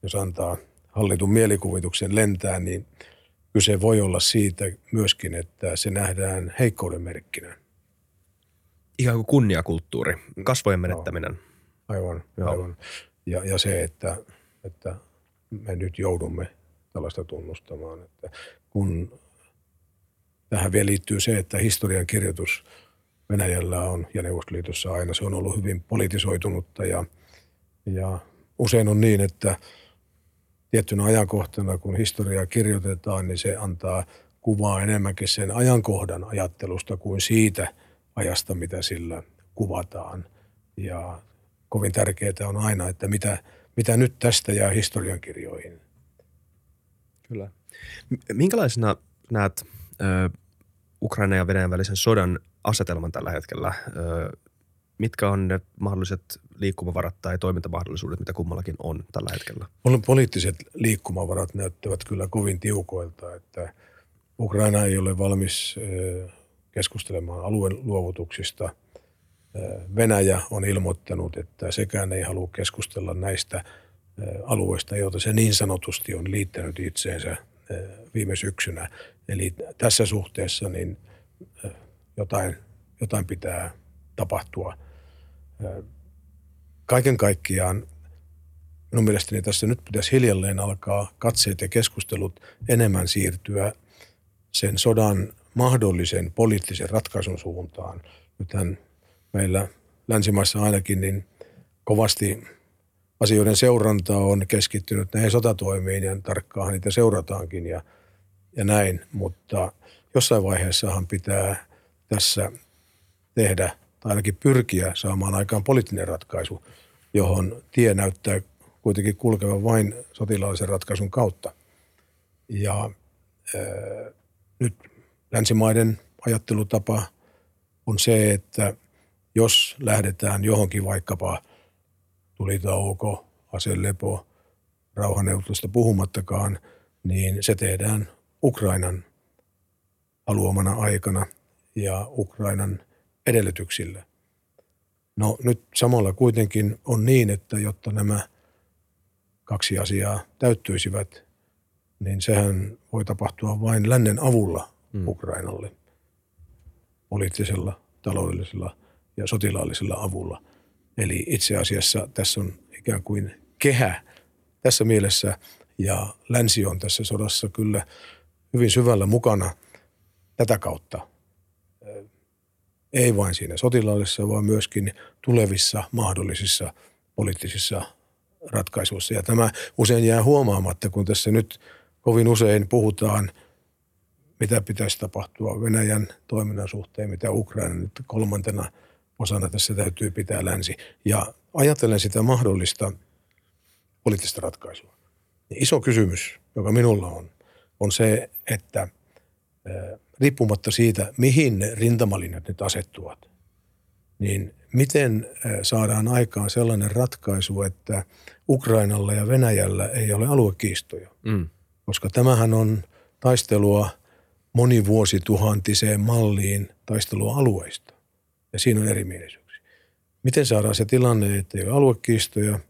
jos antaa hallitun mielikuvituksen lentää, niin kyse voi olla siitä myöskin, että se nähdään heikkouden merkkinä.
Ihan kuin kunniakulttuuri, kasvojen menettäminen. No,
aivan, Joo. aivan. Ja, ja se, että, että me nyt joudumme tällaista tunnustamaan. Että kun tähän vielä liittyy se, että historian kirjoitus Venäjällä on ja Neuvostoliitossa aina se on ollut hyvin politisoitunutta ja, ja usein on niin, että – tiettynä ajankohtana, kun historiaa kirjoitetaan, niin se antaa kuvaa enemmänkin sen ajankohdan ajattelusta kuin siitä ajasta, mitä sillä kuvataan. Ja kovin tärkeää on aina, että mitä, mitä nyt tästä jää historiankirjoihin.
Kyllä. Minkälaisena näet ö, Ukraina ja Venäjän välisen sodan asetelman tällä hetkellä? Ö, mitkä on ne mahdolliset liikkumavarat tai toimintamahdollisuudet, mitä kummallakin on tällä hetkellä?
Poliittiset liikkumavarat näyttävät kyllä kovin tiukoilta, että Ukraina ei ole valmis keskustelemaan alueen luovutuksista. Venäjä on ilmoittanut, että sekään ei halua keskustella näistä alueista, joita se niin sanotusti on liittänyt itseensä viime syksynä. Eli tässä suhteessa niin jotain, jotain pitää tapahtua – kaiken kaikkiaan minun mielestäni tässä nyt pitäisi hiljalleen alkaa katseet ja keskustelut enemmän siirtyä sen sodan mahdollisen poliittisen ratkaisun suuntaan. Nythän meillä länsimaissa ainakin niin kovasti asioiden seuranta on keskittynyt näihin sotatoimiin ja tarkkaan niitä seurataankin ja, ja näin, mutta jossain vaiheessahan pitää tässä tehdä ainakin pyrkiä saamaan aikaan poliittinen ratkaisu, johon tie näyttää kuitenkin kulkevan vain sotilaallisen ratkaisun kautta. Ja ää, nyt länsimaiden ajattelutapa on se, että jos lähdetään johonkin vaikkapa tulitauko, aselepo, rauhanneuvottelusta puhumattakaan, niin se tehdään Ukrainan haluamana aikana ja Ukrainan edellytyksillä. No nyt samalla kuitenkin on niin, että jotta nämä kaksi asiaa täyttyisivät, niin sehän voi tapahtua vain lännen avulla hmm. Ukrainalle poliittisella, taloudellisella ja sotilaallisella avulla. Eli itse asiassa tässä on ikään kuin kehä tässä mielessä ja länsi on tässä sodassa kyllä hyvin syvällä mukana tätä kautta ei vain siinä sotilaallisessa, vaan myöskin tulevissa mahdollisissa poliittisissa ratkaisuissa. Ja tämä usein jää huomaamatta, kun tässä nyt kovin usein puhutaan, mitä pitäisi tapahtua Venäjän toiminnan suhteen, mitä Ukraina nyt kolmantena osana tässä täytyy pitää länsi. Ja ajatellen sitä mahdollista poliittista ratkaisua. Niin iso kysymys, joka minulla on, on se, että riippumatta siitä, mihin ne rintamalinjat nyt asettuvat, niin miten saadaan aikaan sellainen ratkaisu, että Ukrainalla ja Venäjällä ei ole aluekiistoja. Mm. Koska tämähän on taistelua monivuosituhantiseen malliin taistelua alueista. Ja siinä on erimielisyyksiä. Miten saadaan se tilanne, että ei ole aluekiistoja –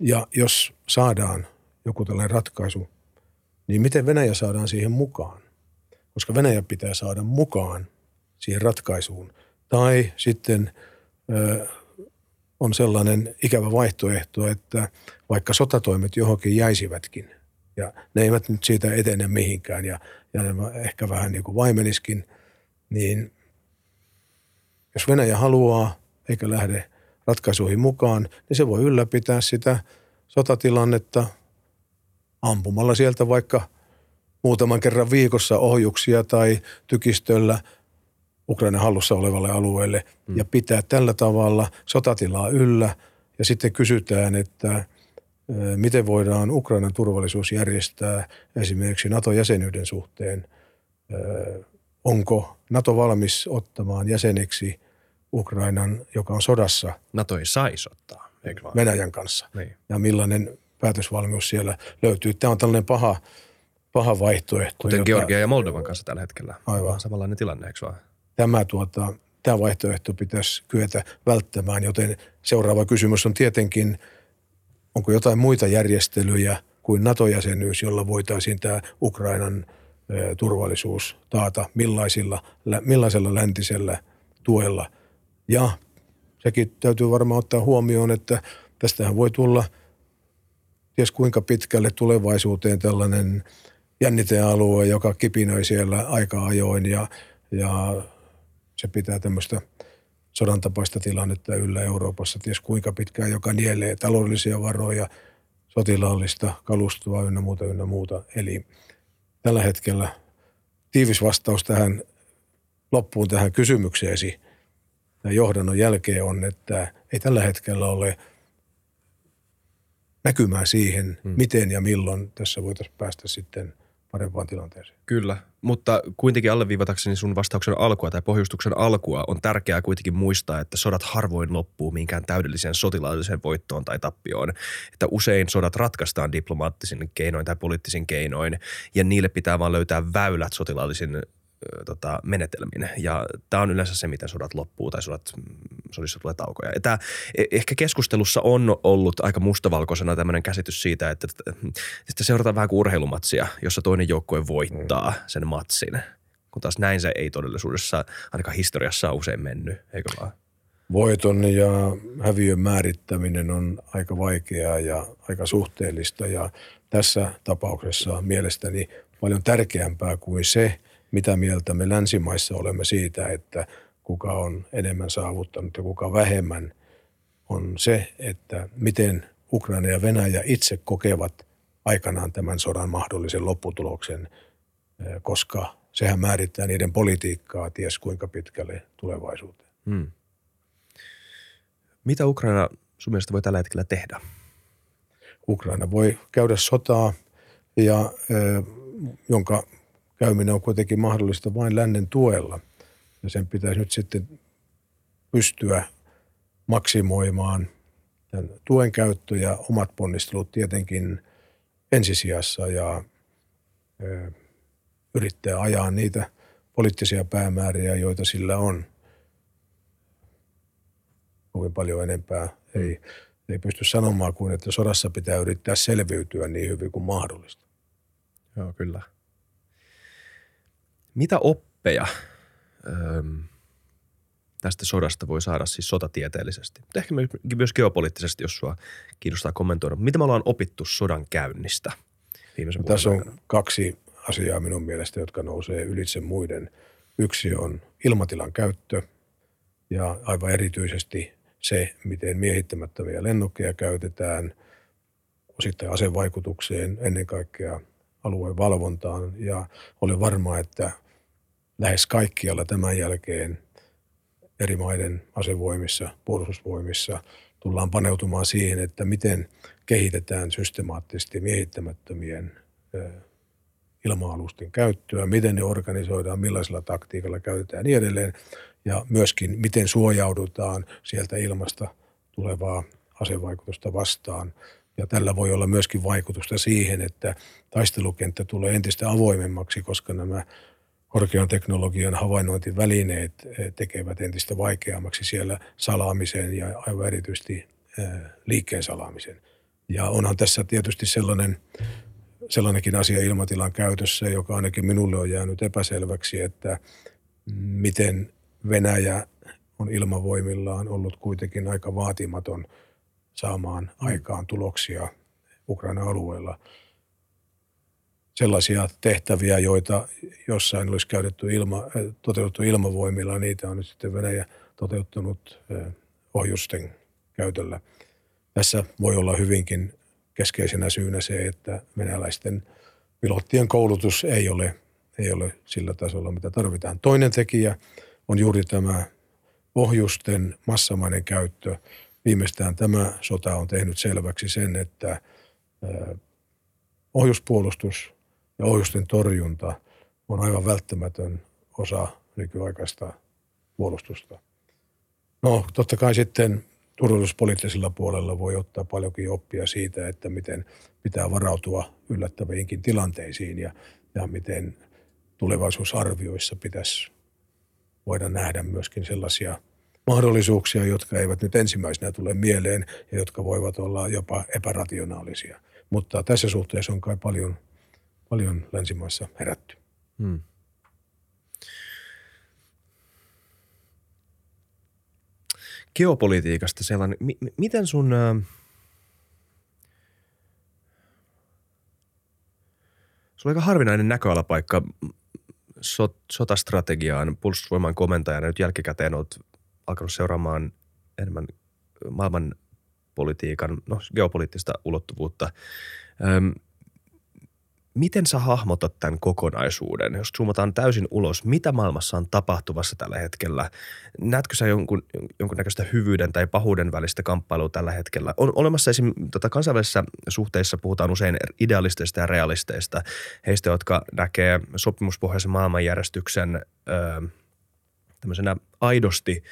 ja jos saadaan joku tällainen ratkaisu, niin miten Venäjä saadaan siihen mukaan? Koska Venäjä pitää saada mukaan siihen ratkaisuun. Tai sitten ö, on sellainen ikävä vaihtoehto, että vaikka sotatoimet johonkin jäisivätkin, ja ne eivät nyt siitä etene mihinkään, ja, ja ne ehkä vähän niin kuin vaimeniskin, niin jos Venäjä haluaa eikä lähde ratkaisuihin mukaan, niin se voi ylläpitää sitä sotatilannetta ampumalla sieltä vaikka muutaman kerran viikossa ohjuksia tai tykistöllä Ukrainan hallussa olevalle alueelle mm. ja pitää tällä tavalla sotatilaa yllä. Ja sitten kysytään, että miten voidaan Ukrainan turvallisuus järjestää esimerkiksi NATO-jäsenyyden suhteen. Onko NATO valmis ottamaan jäseneksi Ukrainan, joka on sodassa.
NATO ei saisi ottaa?
Venäjän kanssa. Niin. Ja millainen päätösvalmius siellä löytyy. Tämä on tällainen paha, paha vaihtoehto.
Kuten jota, Georgia ja Moldovan kanssa tällä hetkellä. Aivan. Samanlainen tilanne, eikö vaan?
Tämä, tuota, tämä vaihtoehto pitäisi kyetä välttämään, joten seuraava kysymys on tietenkin, onko jotain muita järjestelyjä kuin NATO-jäsenyys, jolla voitaisiin tämä Ukrainan turvallisuus taata, millaisilla, millaisella läntisellä tuella – ja sekin täytyy varmaan ottaa huomioon, että tästähän voi tulla ties kuinka pitkälle tulevaisuuteen tällainen jännitealue, joka kipinöi siellä aika ajoin ja, ja se pitää tämmöistä sodan tapaista tilannetta yllä Euroopassa, ties kuinka pitkään, joka nielee taloudellisia varoja, sotilaallista kalustoa ynnä muuta, ynnä muuta. Eli tällä hetkellä tiivis vastaus tähän loppuun tähän kysymykseesi johdannon jälkeen on, että ei tällä hetkellä ole näkymää siihen, hmm. miten ja milloin tässä voitaisiin päästä sitten parempaan tilanteeseen.
Kyllä, mutta kuitenkin alleviivatakseni sun vastauksen alkua tai pohjustuksen alkua on tärkeää kuitenkin muistaa, että sodat harvoin loppuu minkään täydelliseen sotilaalliseen voittoon tai tappioon. Että usein sodat ratkaistaan diplomaattisin keinoin tai poliittisin keinoin ja niille pitää vaan löytää väylät sotilaallisin tota, menetelmin. Ja tämä on yleensä se, miten sodat loppuu tai sodat, sodissa tulee taukoja. Ja tää, e, ehkä keskustelussa on ollut aika mustavalkoisena tämmöinen käsitys siitä, että, että seurataan vähän kuin urheilumatsia, jossa toinen joukkue voittaa mm. sen matsin. Kun taas näin se ei todellisuudessa, ainakaan historiassa on usein mennyt, eikö vaan?
Voiton ja häviön määrittäminen on aika vaikeaa ja aika suhteellista ja tässä tapauksessa mielestäni paljon tärkeämpää kuin se, mitä mieltä me länsimaissa olemme siitä, että kuka on enemmän saavuttanut ja kuka vähemmän, on se, että miten Ukraina ja Venäjä itse kokevat aikanaan tämän sodan mahdollisen lopputuloksen, eh, koska sehän määrittää niiden politiikkaa ties kuinka pitkälle tulevaisuuteen. Hmm.
Mitä Ukraina sun mielestä voi tällä hetkellä tehdä?
Ukraina voi käydä sotaa, ja, eh, jonka käyminen on kuitenkin mahdollista vain lännen tuella. Ja sen pitäisi nyt sitten pystyä maksimoimaan tämän tuen käyttö ja omat ponnistelut tietenkin ensisijassa ja yrittää ajaa niitä poliittisia päämääriä, joita sillä on. Kovin paljon enempää ei, ei pysty sanomaan kuin, että sodassa pitää yrittää selviytyä niin hyvin kuin mahdollista.
Joo, kyllä. Mitä oppeja öö, tästä sodasta voi saada siis sotatieteellisesti? Ehkä myös geopoliittisesti, jos sua kiinnostaa kommentoida. Mitä me ollaan opittu sodan käynnistä viimeisen
no, Tässä on aikana? kaksi asiaa minun mielestä, jotka nousee ylitse muiden. Yksi on ilmatilan käyttö ja aivan erityisesti se, miten miehittämättömiä lennokkeja käytetään osittain asevaikutukseen, ennen kaikkea alueen valvontaan. Ja olen varma, että lähes kaikkialla tämän jälkeen eri maiden asevoimissa, puolustusvoimissa tullaan paneutumaan siihen, että miten kehitetään systemaattisesti miehittämättömien ilma-alusten käyttöä, miten ne organisoidaan, millaisella taktiikalla käytetään ja niin edelleen. Ja myöskin miten suojaudutaan sieltä ilmasta tulevaa asevaikutusta vastaan. Ja tällä voi olla myöskin vaikutusta siihen, että taistelukenttä tulee entistä avoimemmaksi, koska nämä korkean teknologian havainnointivälineet eh, tekevät entistä vaikeammaksi siellä salaamisen ja aivan erityisesti eh, liikkeen salaamisen. Ja onhan tässä tietysti sellainen, sellainenkin asia ilmatilan käytössä, joka ainakin minulle on jäänyt epäselväksi, että miten Venäjä on ilmavoimillaan ollut kuitenkin aika vaatimaton saamaan aikaan tuloksia Ukraina alueella – sellaisia tehtäviä, joita jossain olisi käytetty ilma, äh, toteutettu ilmavoimilla. Niitä on nyt sitten Venäjä toteuttanut äh, ohjusten käytöllä. Tässä voi olla hyvinkin keskeisenä syynä se, että venäläisten pilottien koulutus ei ole, ei ole sillä tasolla, mitä tarvitaan. Toinen tekijä on juuri tämä ohjusten massamainen käyttö. Viimeistään tämä sota on tehnyt selväksi sen, että äh, ohjuspuolustus ja ohjusten torjunta on aivan välttämätön osa nykyaikaista puolustusta. No totta kai sitten turvallisuuspoliittisella puolella voi ottaa paljonkin oppia siitä, että miten pitää varautua yllättäviinkin tilanteisiin ja, ja miten tulevaisuusarvioissa pitäisi voida nähdä myöskin sellaisia mahdollisuuksia, jotka eivät nyt ensimmäisenä tule mieleen ja jotka voivat olla jopa epärationaalisia. Mutta tässä suhteessa on kai paljon paljon länsimaissa herätty. Hmm.
Geopolitiikasta sellainen, m- miten sun äh, Sulla on aika harvinainen näköalapaikka sot, sotastrategiaan, puolustusvoiman komentajana. Nyt jälkikäteen olet alkanut seuraamaan enemmän maailman politiikan, no geopoliittista ulottuvuutta. Öm, miten sä hahmotat tämän kokonaisuuden, jos zoomataan täysin ulos, mitä maailmassa on tapahtuvassa tällä hetkellä? Näetkö sä jonkun, jonkunnäköistä hyvyyden tai pahuuden välistä kamppailua tällä hetkellä? On olemassa esim. Tota, kansainvälisissä suhteissa puhutaan usein idealisteista ja realisteista, heistä, jotka näkee sopimuspohjaisen maailmanjärjestyksen ö, tämmöisenä aidosti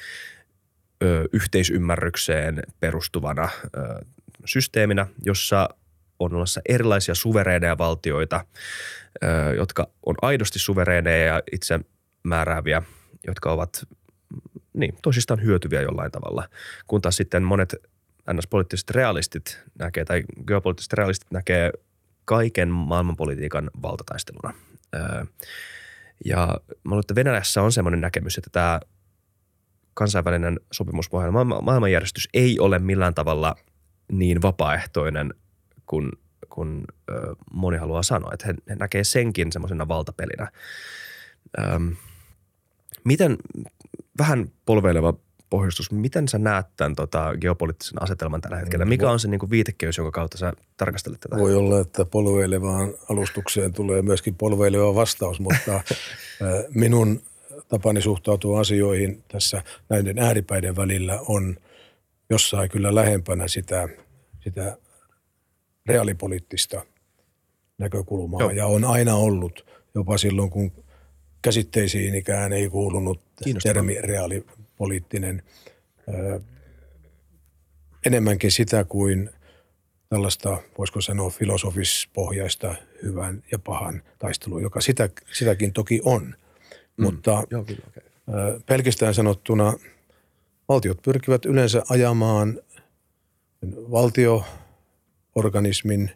ö, yhteisymmärrykseen perustuvana ö, systeeminä, jossa – on olemassa erilaisia suvereeneja valtioita, jotka on aidosti suvereeneja ja itse määrääviä, jotka ovat niin, toisistaan hyötyviä jollain tavalla. Kun taas sitten monet ns-poliittiset realistit näkee, tai geopoliittiset realistit näkee kaiken maailmanpolitiikan valtataisteluna. Ja mä luulen, että Venäjässä on semmoinen näkemys, että tämä kansainvälinen sopimuspohjainen maailmanjärjestys ei ole millään tavalla niin vapaaehtoinen kun, kun ö, moni haluaa sanoa. Että he, he näkee senkin semmoisena valtapelinä. Öm, miten, vähän polveileva pohjustus, miten sä näet tämän tota, geopoliittisen asetelman tällä hetkellä? Mikä on se niin viitekeys, jonka kautta sä tarkastelet tätä?
Voi olla, että polveilevaan alustukseen tulee myöskin polveileva vastaus, mutta [laughs] minun tapani suhtautua asioihin tässä näiden ääripäiden välillä on jossain kyllä lähempänä sitä, sitä reaalipoliittista näkökulmaa Joo. ja on aina ollut jopa silloin, kun käsitteisiin ikään ei kuulunut termi reaalipoliittinen. Ö, enemmänkin sitä kuin tällaista, voisiko sanoa, filosofispohjaista hyvän ja pahan taistelua, joka sitä, sitäkin toki on. Mm. Mutta Joo, kyllä, okay. ö, pelkästään sanottuna valtiot pyrkivät yleensä ajamaan valtio organismin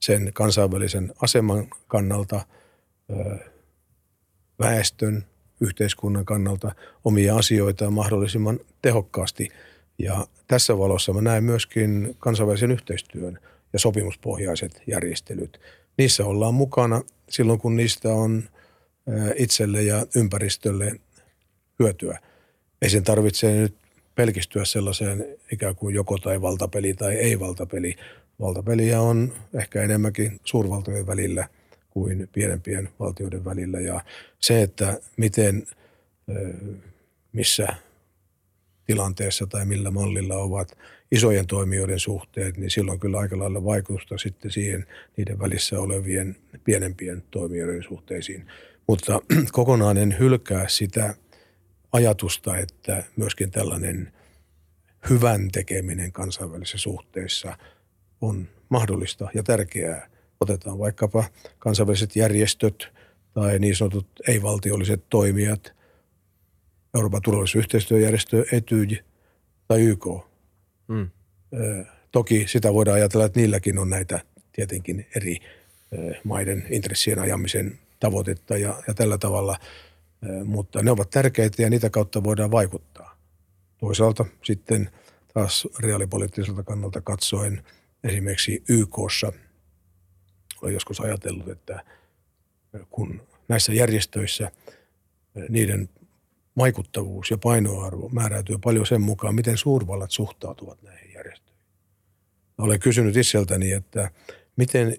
sen kansainvälisen aseman kannalta, väestön, yhteiskunnan kannalta omia asioitaan mahdollisimman tehokkaasti. Ja tässä valossa mä näen myöskin kansainvälisen yhteistyön ja sopimuspohjaiset järjestelyt. Niissä ollaan mukana silloin, kun niistä on itselle ja ympäristölle hyötyä. Ei sen tarvitse nyt pelkistyä sellaiseen ikään kuin joko tai valtapeli tai ei valtapeli. Valtapeliä on ehkä enemmänkin suurvaltojen välillä kuin pienempien valtioiden välillä ja se, että miten missä tilanteessa tai millä mallilla ovat isojen toimijoiden suhteet, niin silloin kyllä aika lailla vaikutusta sitten siihen niiden välissä olevien pienempien toimijoiden suhteisiin. Mutta [clears throat] kokonaan en hylkää sitä ajatusta, että myöskin tällainen hyvän tekeminen kansainvälisissä suhteissa on mahdollista ja tärkeää. Otetaan vaikkapa kansainväliset järjestöt tai niin sanotut ei-valtiolliset toimijat, Euroopan turvallisuusyhteistyöjärjestö, Etyj tai YK. Mm. Toki sitä voidaan ajatella, että niilläkin on näitä tietenkin eri maiden intressien ajamisen tavoitetta ja, ja tällä tavalla, mutta ne ovat tärkeitä ja niitä kautta voidaan vaikuttaa. Toisaalta sitten taas reaalipoliittiselta kannalta katsoen esimerkiksi YKssa olen joskus ajatellut, että kun näissä järjestöissä niiden vaikuttavuus ja painoarvo määräytyy paljon sen mukaan, miten suurvallat suhtautuvat näihin järjestöihin. Olen kysynyt itseltäni, että miten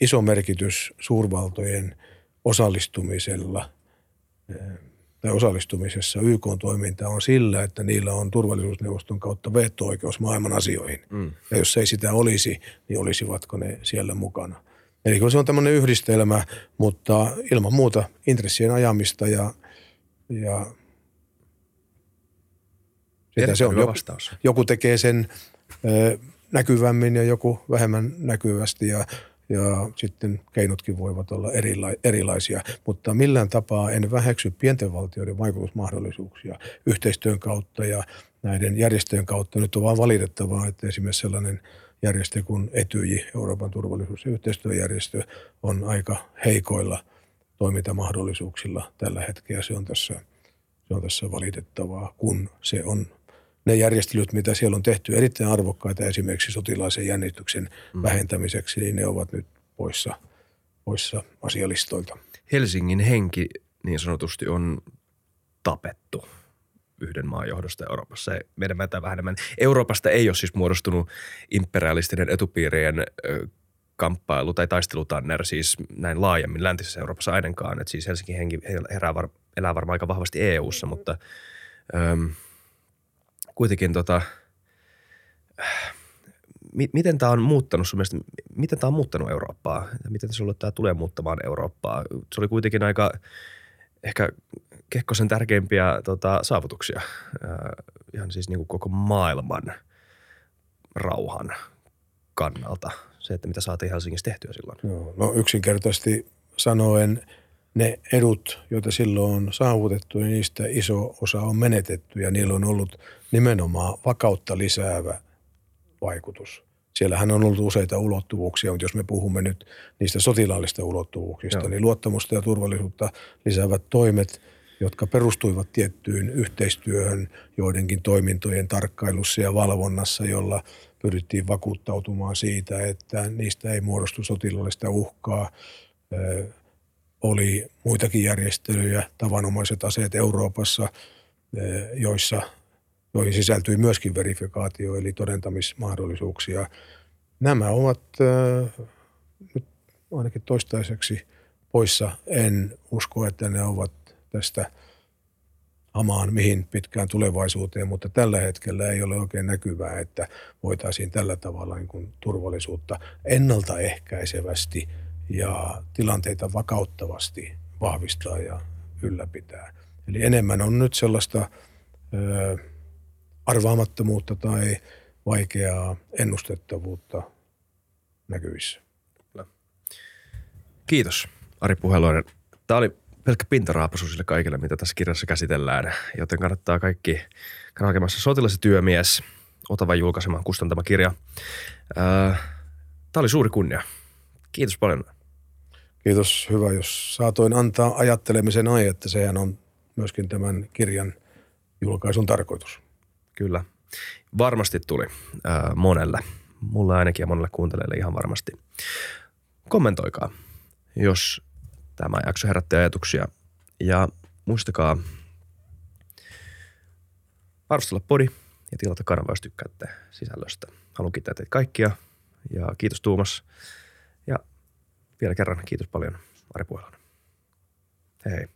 iso merkitys suurvaltojen osallistumisella tai osallistumisessa YK toiminta on sillä, että niillä on turvallisuusneuvoston kautta veto-oikeus maailman asioihin. Mm. Ja jos ei sitä olisi, niin olisivatko ne siellä mukana. Eli se on tämmöinen yhdistelmä, mutta ilman muuta intressien ajamista ja, ja
sitä se on. Joku, vastaus.
joku tekee sen ö, näkyvämmin ja joku vähemmän näkyvästi ja, ja sitten keinotkin voivat olla erila- erilaisia. Mutta millään tapaa en väheksy pienten valtioiden vaikutusmahdollisuuksia yhteistyön kautta ja näiden järjestöjen kautta. Nyt on vaan valitettavaa, että esimerkiksi sellainen järjestö kuin Etyj, Euroopan turvallisuus- ja yhteistyöjärjestö, on aika heikoilla toimintamahdollisuuksilla tällä hetkellä. Se on tässä, se on tässä valitettavaa, kun se on ne järjestelyt, mitä siellä on tehty, erittäin arvokkaita esimerkiksi sotilaisen jännityksen mm. vähentämiseksi, niin ne ovat nyt poissa, poissa asialistoilta.
Helsingin henki niin sanotusti on tapettu yhden maan johdosta Euroopassa. Meidän mätää vähän enemmän. Euroopasta ei ole siis muodostunut imperialistinen etupiirien kamppailu tai taistelutanner siis näin laajemmin läntisessä Euroopassa ainakaan. Että siis Helsingin henki herää var, elää varmaan aika vahvasti EU-ssa, mutta öm, kuitenkin tota, miten tämä on muuttanut sun mielestä, miten tämä on muuttanut Eurooppaa? Miten sulle tämä tulee muuttamaan Eurooppaa? Se oli kuitenkin aika ehkä Kekkosen tärkeimpiä tota, saavutuksia äh, ihan siis niin kuin koko maailman rauhan kannalta. Se, että mitä saatiin Helsingissä tehtyä silloin.
Joo, no yksinkertaisesti sanoen – ne edut, joita silloin on saavutettu, niin niistä iso osa on menetetty ja niillä on ollut nimenomaan vakautta lisäävä vaikutus. Siellähän on ollut useita ulottuvuuksia, mutta jos me puhumme nyt niistä sotilaallista ulottuvuuksista, Joo. niin luottamusta ja turvallisuutta lisäävät toimet, jotka perustuivat tiettyyn yhteistyöhön joidenkin toimintojen tarkkailussa ja valvonnassa, jolla pyrittiin vakuuttautumaan siitä, että niistä ei muodostu sotilaallista uhkaa – oli muitakin järjestelyjä, tavanomaiset aseet Euroopassa, eh, joissa, joihin sisältyi myöskin verifikaatio eli todentamismahdollisuuksia. Nämä ovat eh, nyt ainakin toistaiseksi poissa. En usko, että ne ovat tästä hamaan mihin pitkään tulevaisuuteen, mutta tällä hetkellä ei ole oikein näkyvää, että voitaisiin tällä tavalla niin kuin turvallisuutta ennaltaehkäisevästi – ja tilanteita vakauttavasti vahvistaa ja ylläpitää. Eli enemmän on nyt sellaista ö, arvaamattomuutta tai vaikeaa ennustettavuutta näkyvissä.
Kiitos Ari Puheloinen. Tämä oli pelkkä pintaraapasu sille kaikille, mitä tässä kirjassa käsitellään, joten kannattaa kaikki hakemassa sotilas työmies, Otava julkaisemaan kustantama kirja. Tämä oli suuri kunnia. Kiitos paljon.
Kiitos, hyvä. Jos saatoin antaa ajattelemisen aihetta, sehän on myöskin tämän kirjan julkaisun tarkoitus.
Kyllä. Varmasti tuli äh, monelle. Mulle ainakin ja monelle kuuntelijalle ihan varmasti. Kommentoikaa, jos tämä jakso herätti ajatuksia. Ja muistakaa arvostella podi ja tilata kanava, jos tykkäätte sisällöstä. Haluan kiittää teitä kaikkia ja kiitos Tuumas. Ja vielä kerran kiitos paljon Ari Puhelana. Hei hei.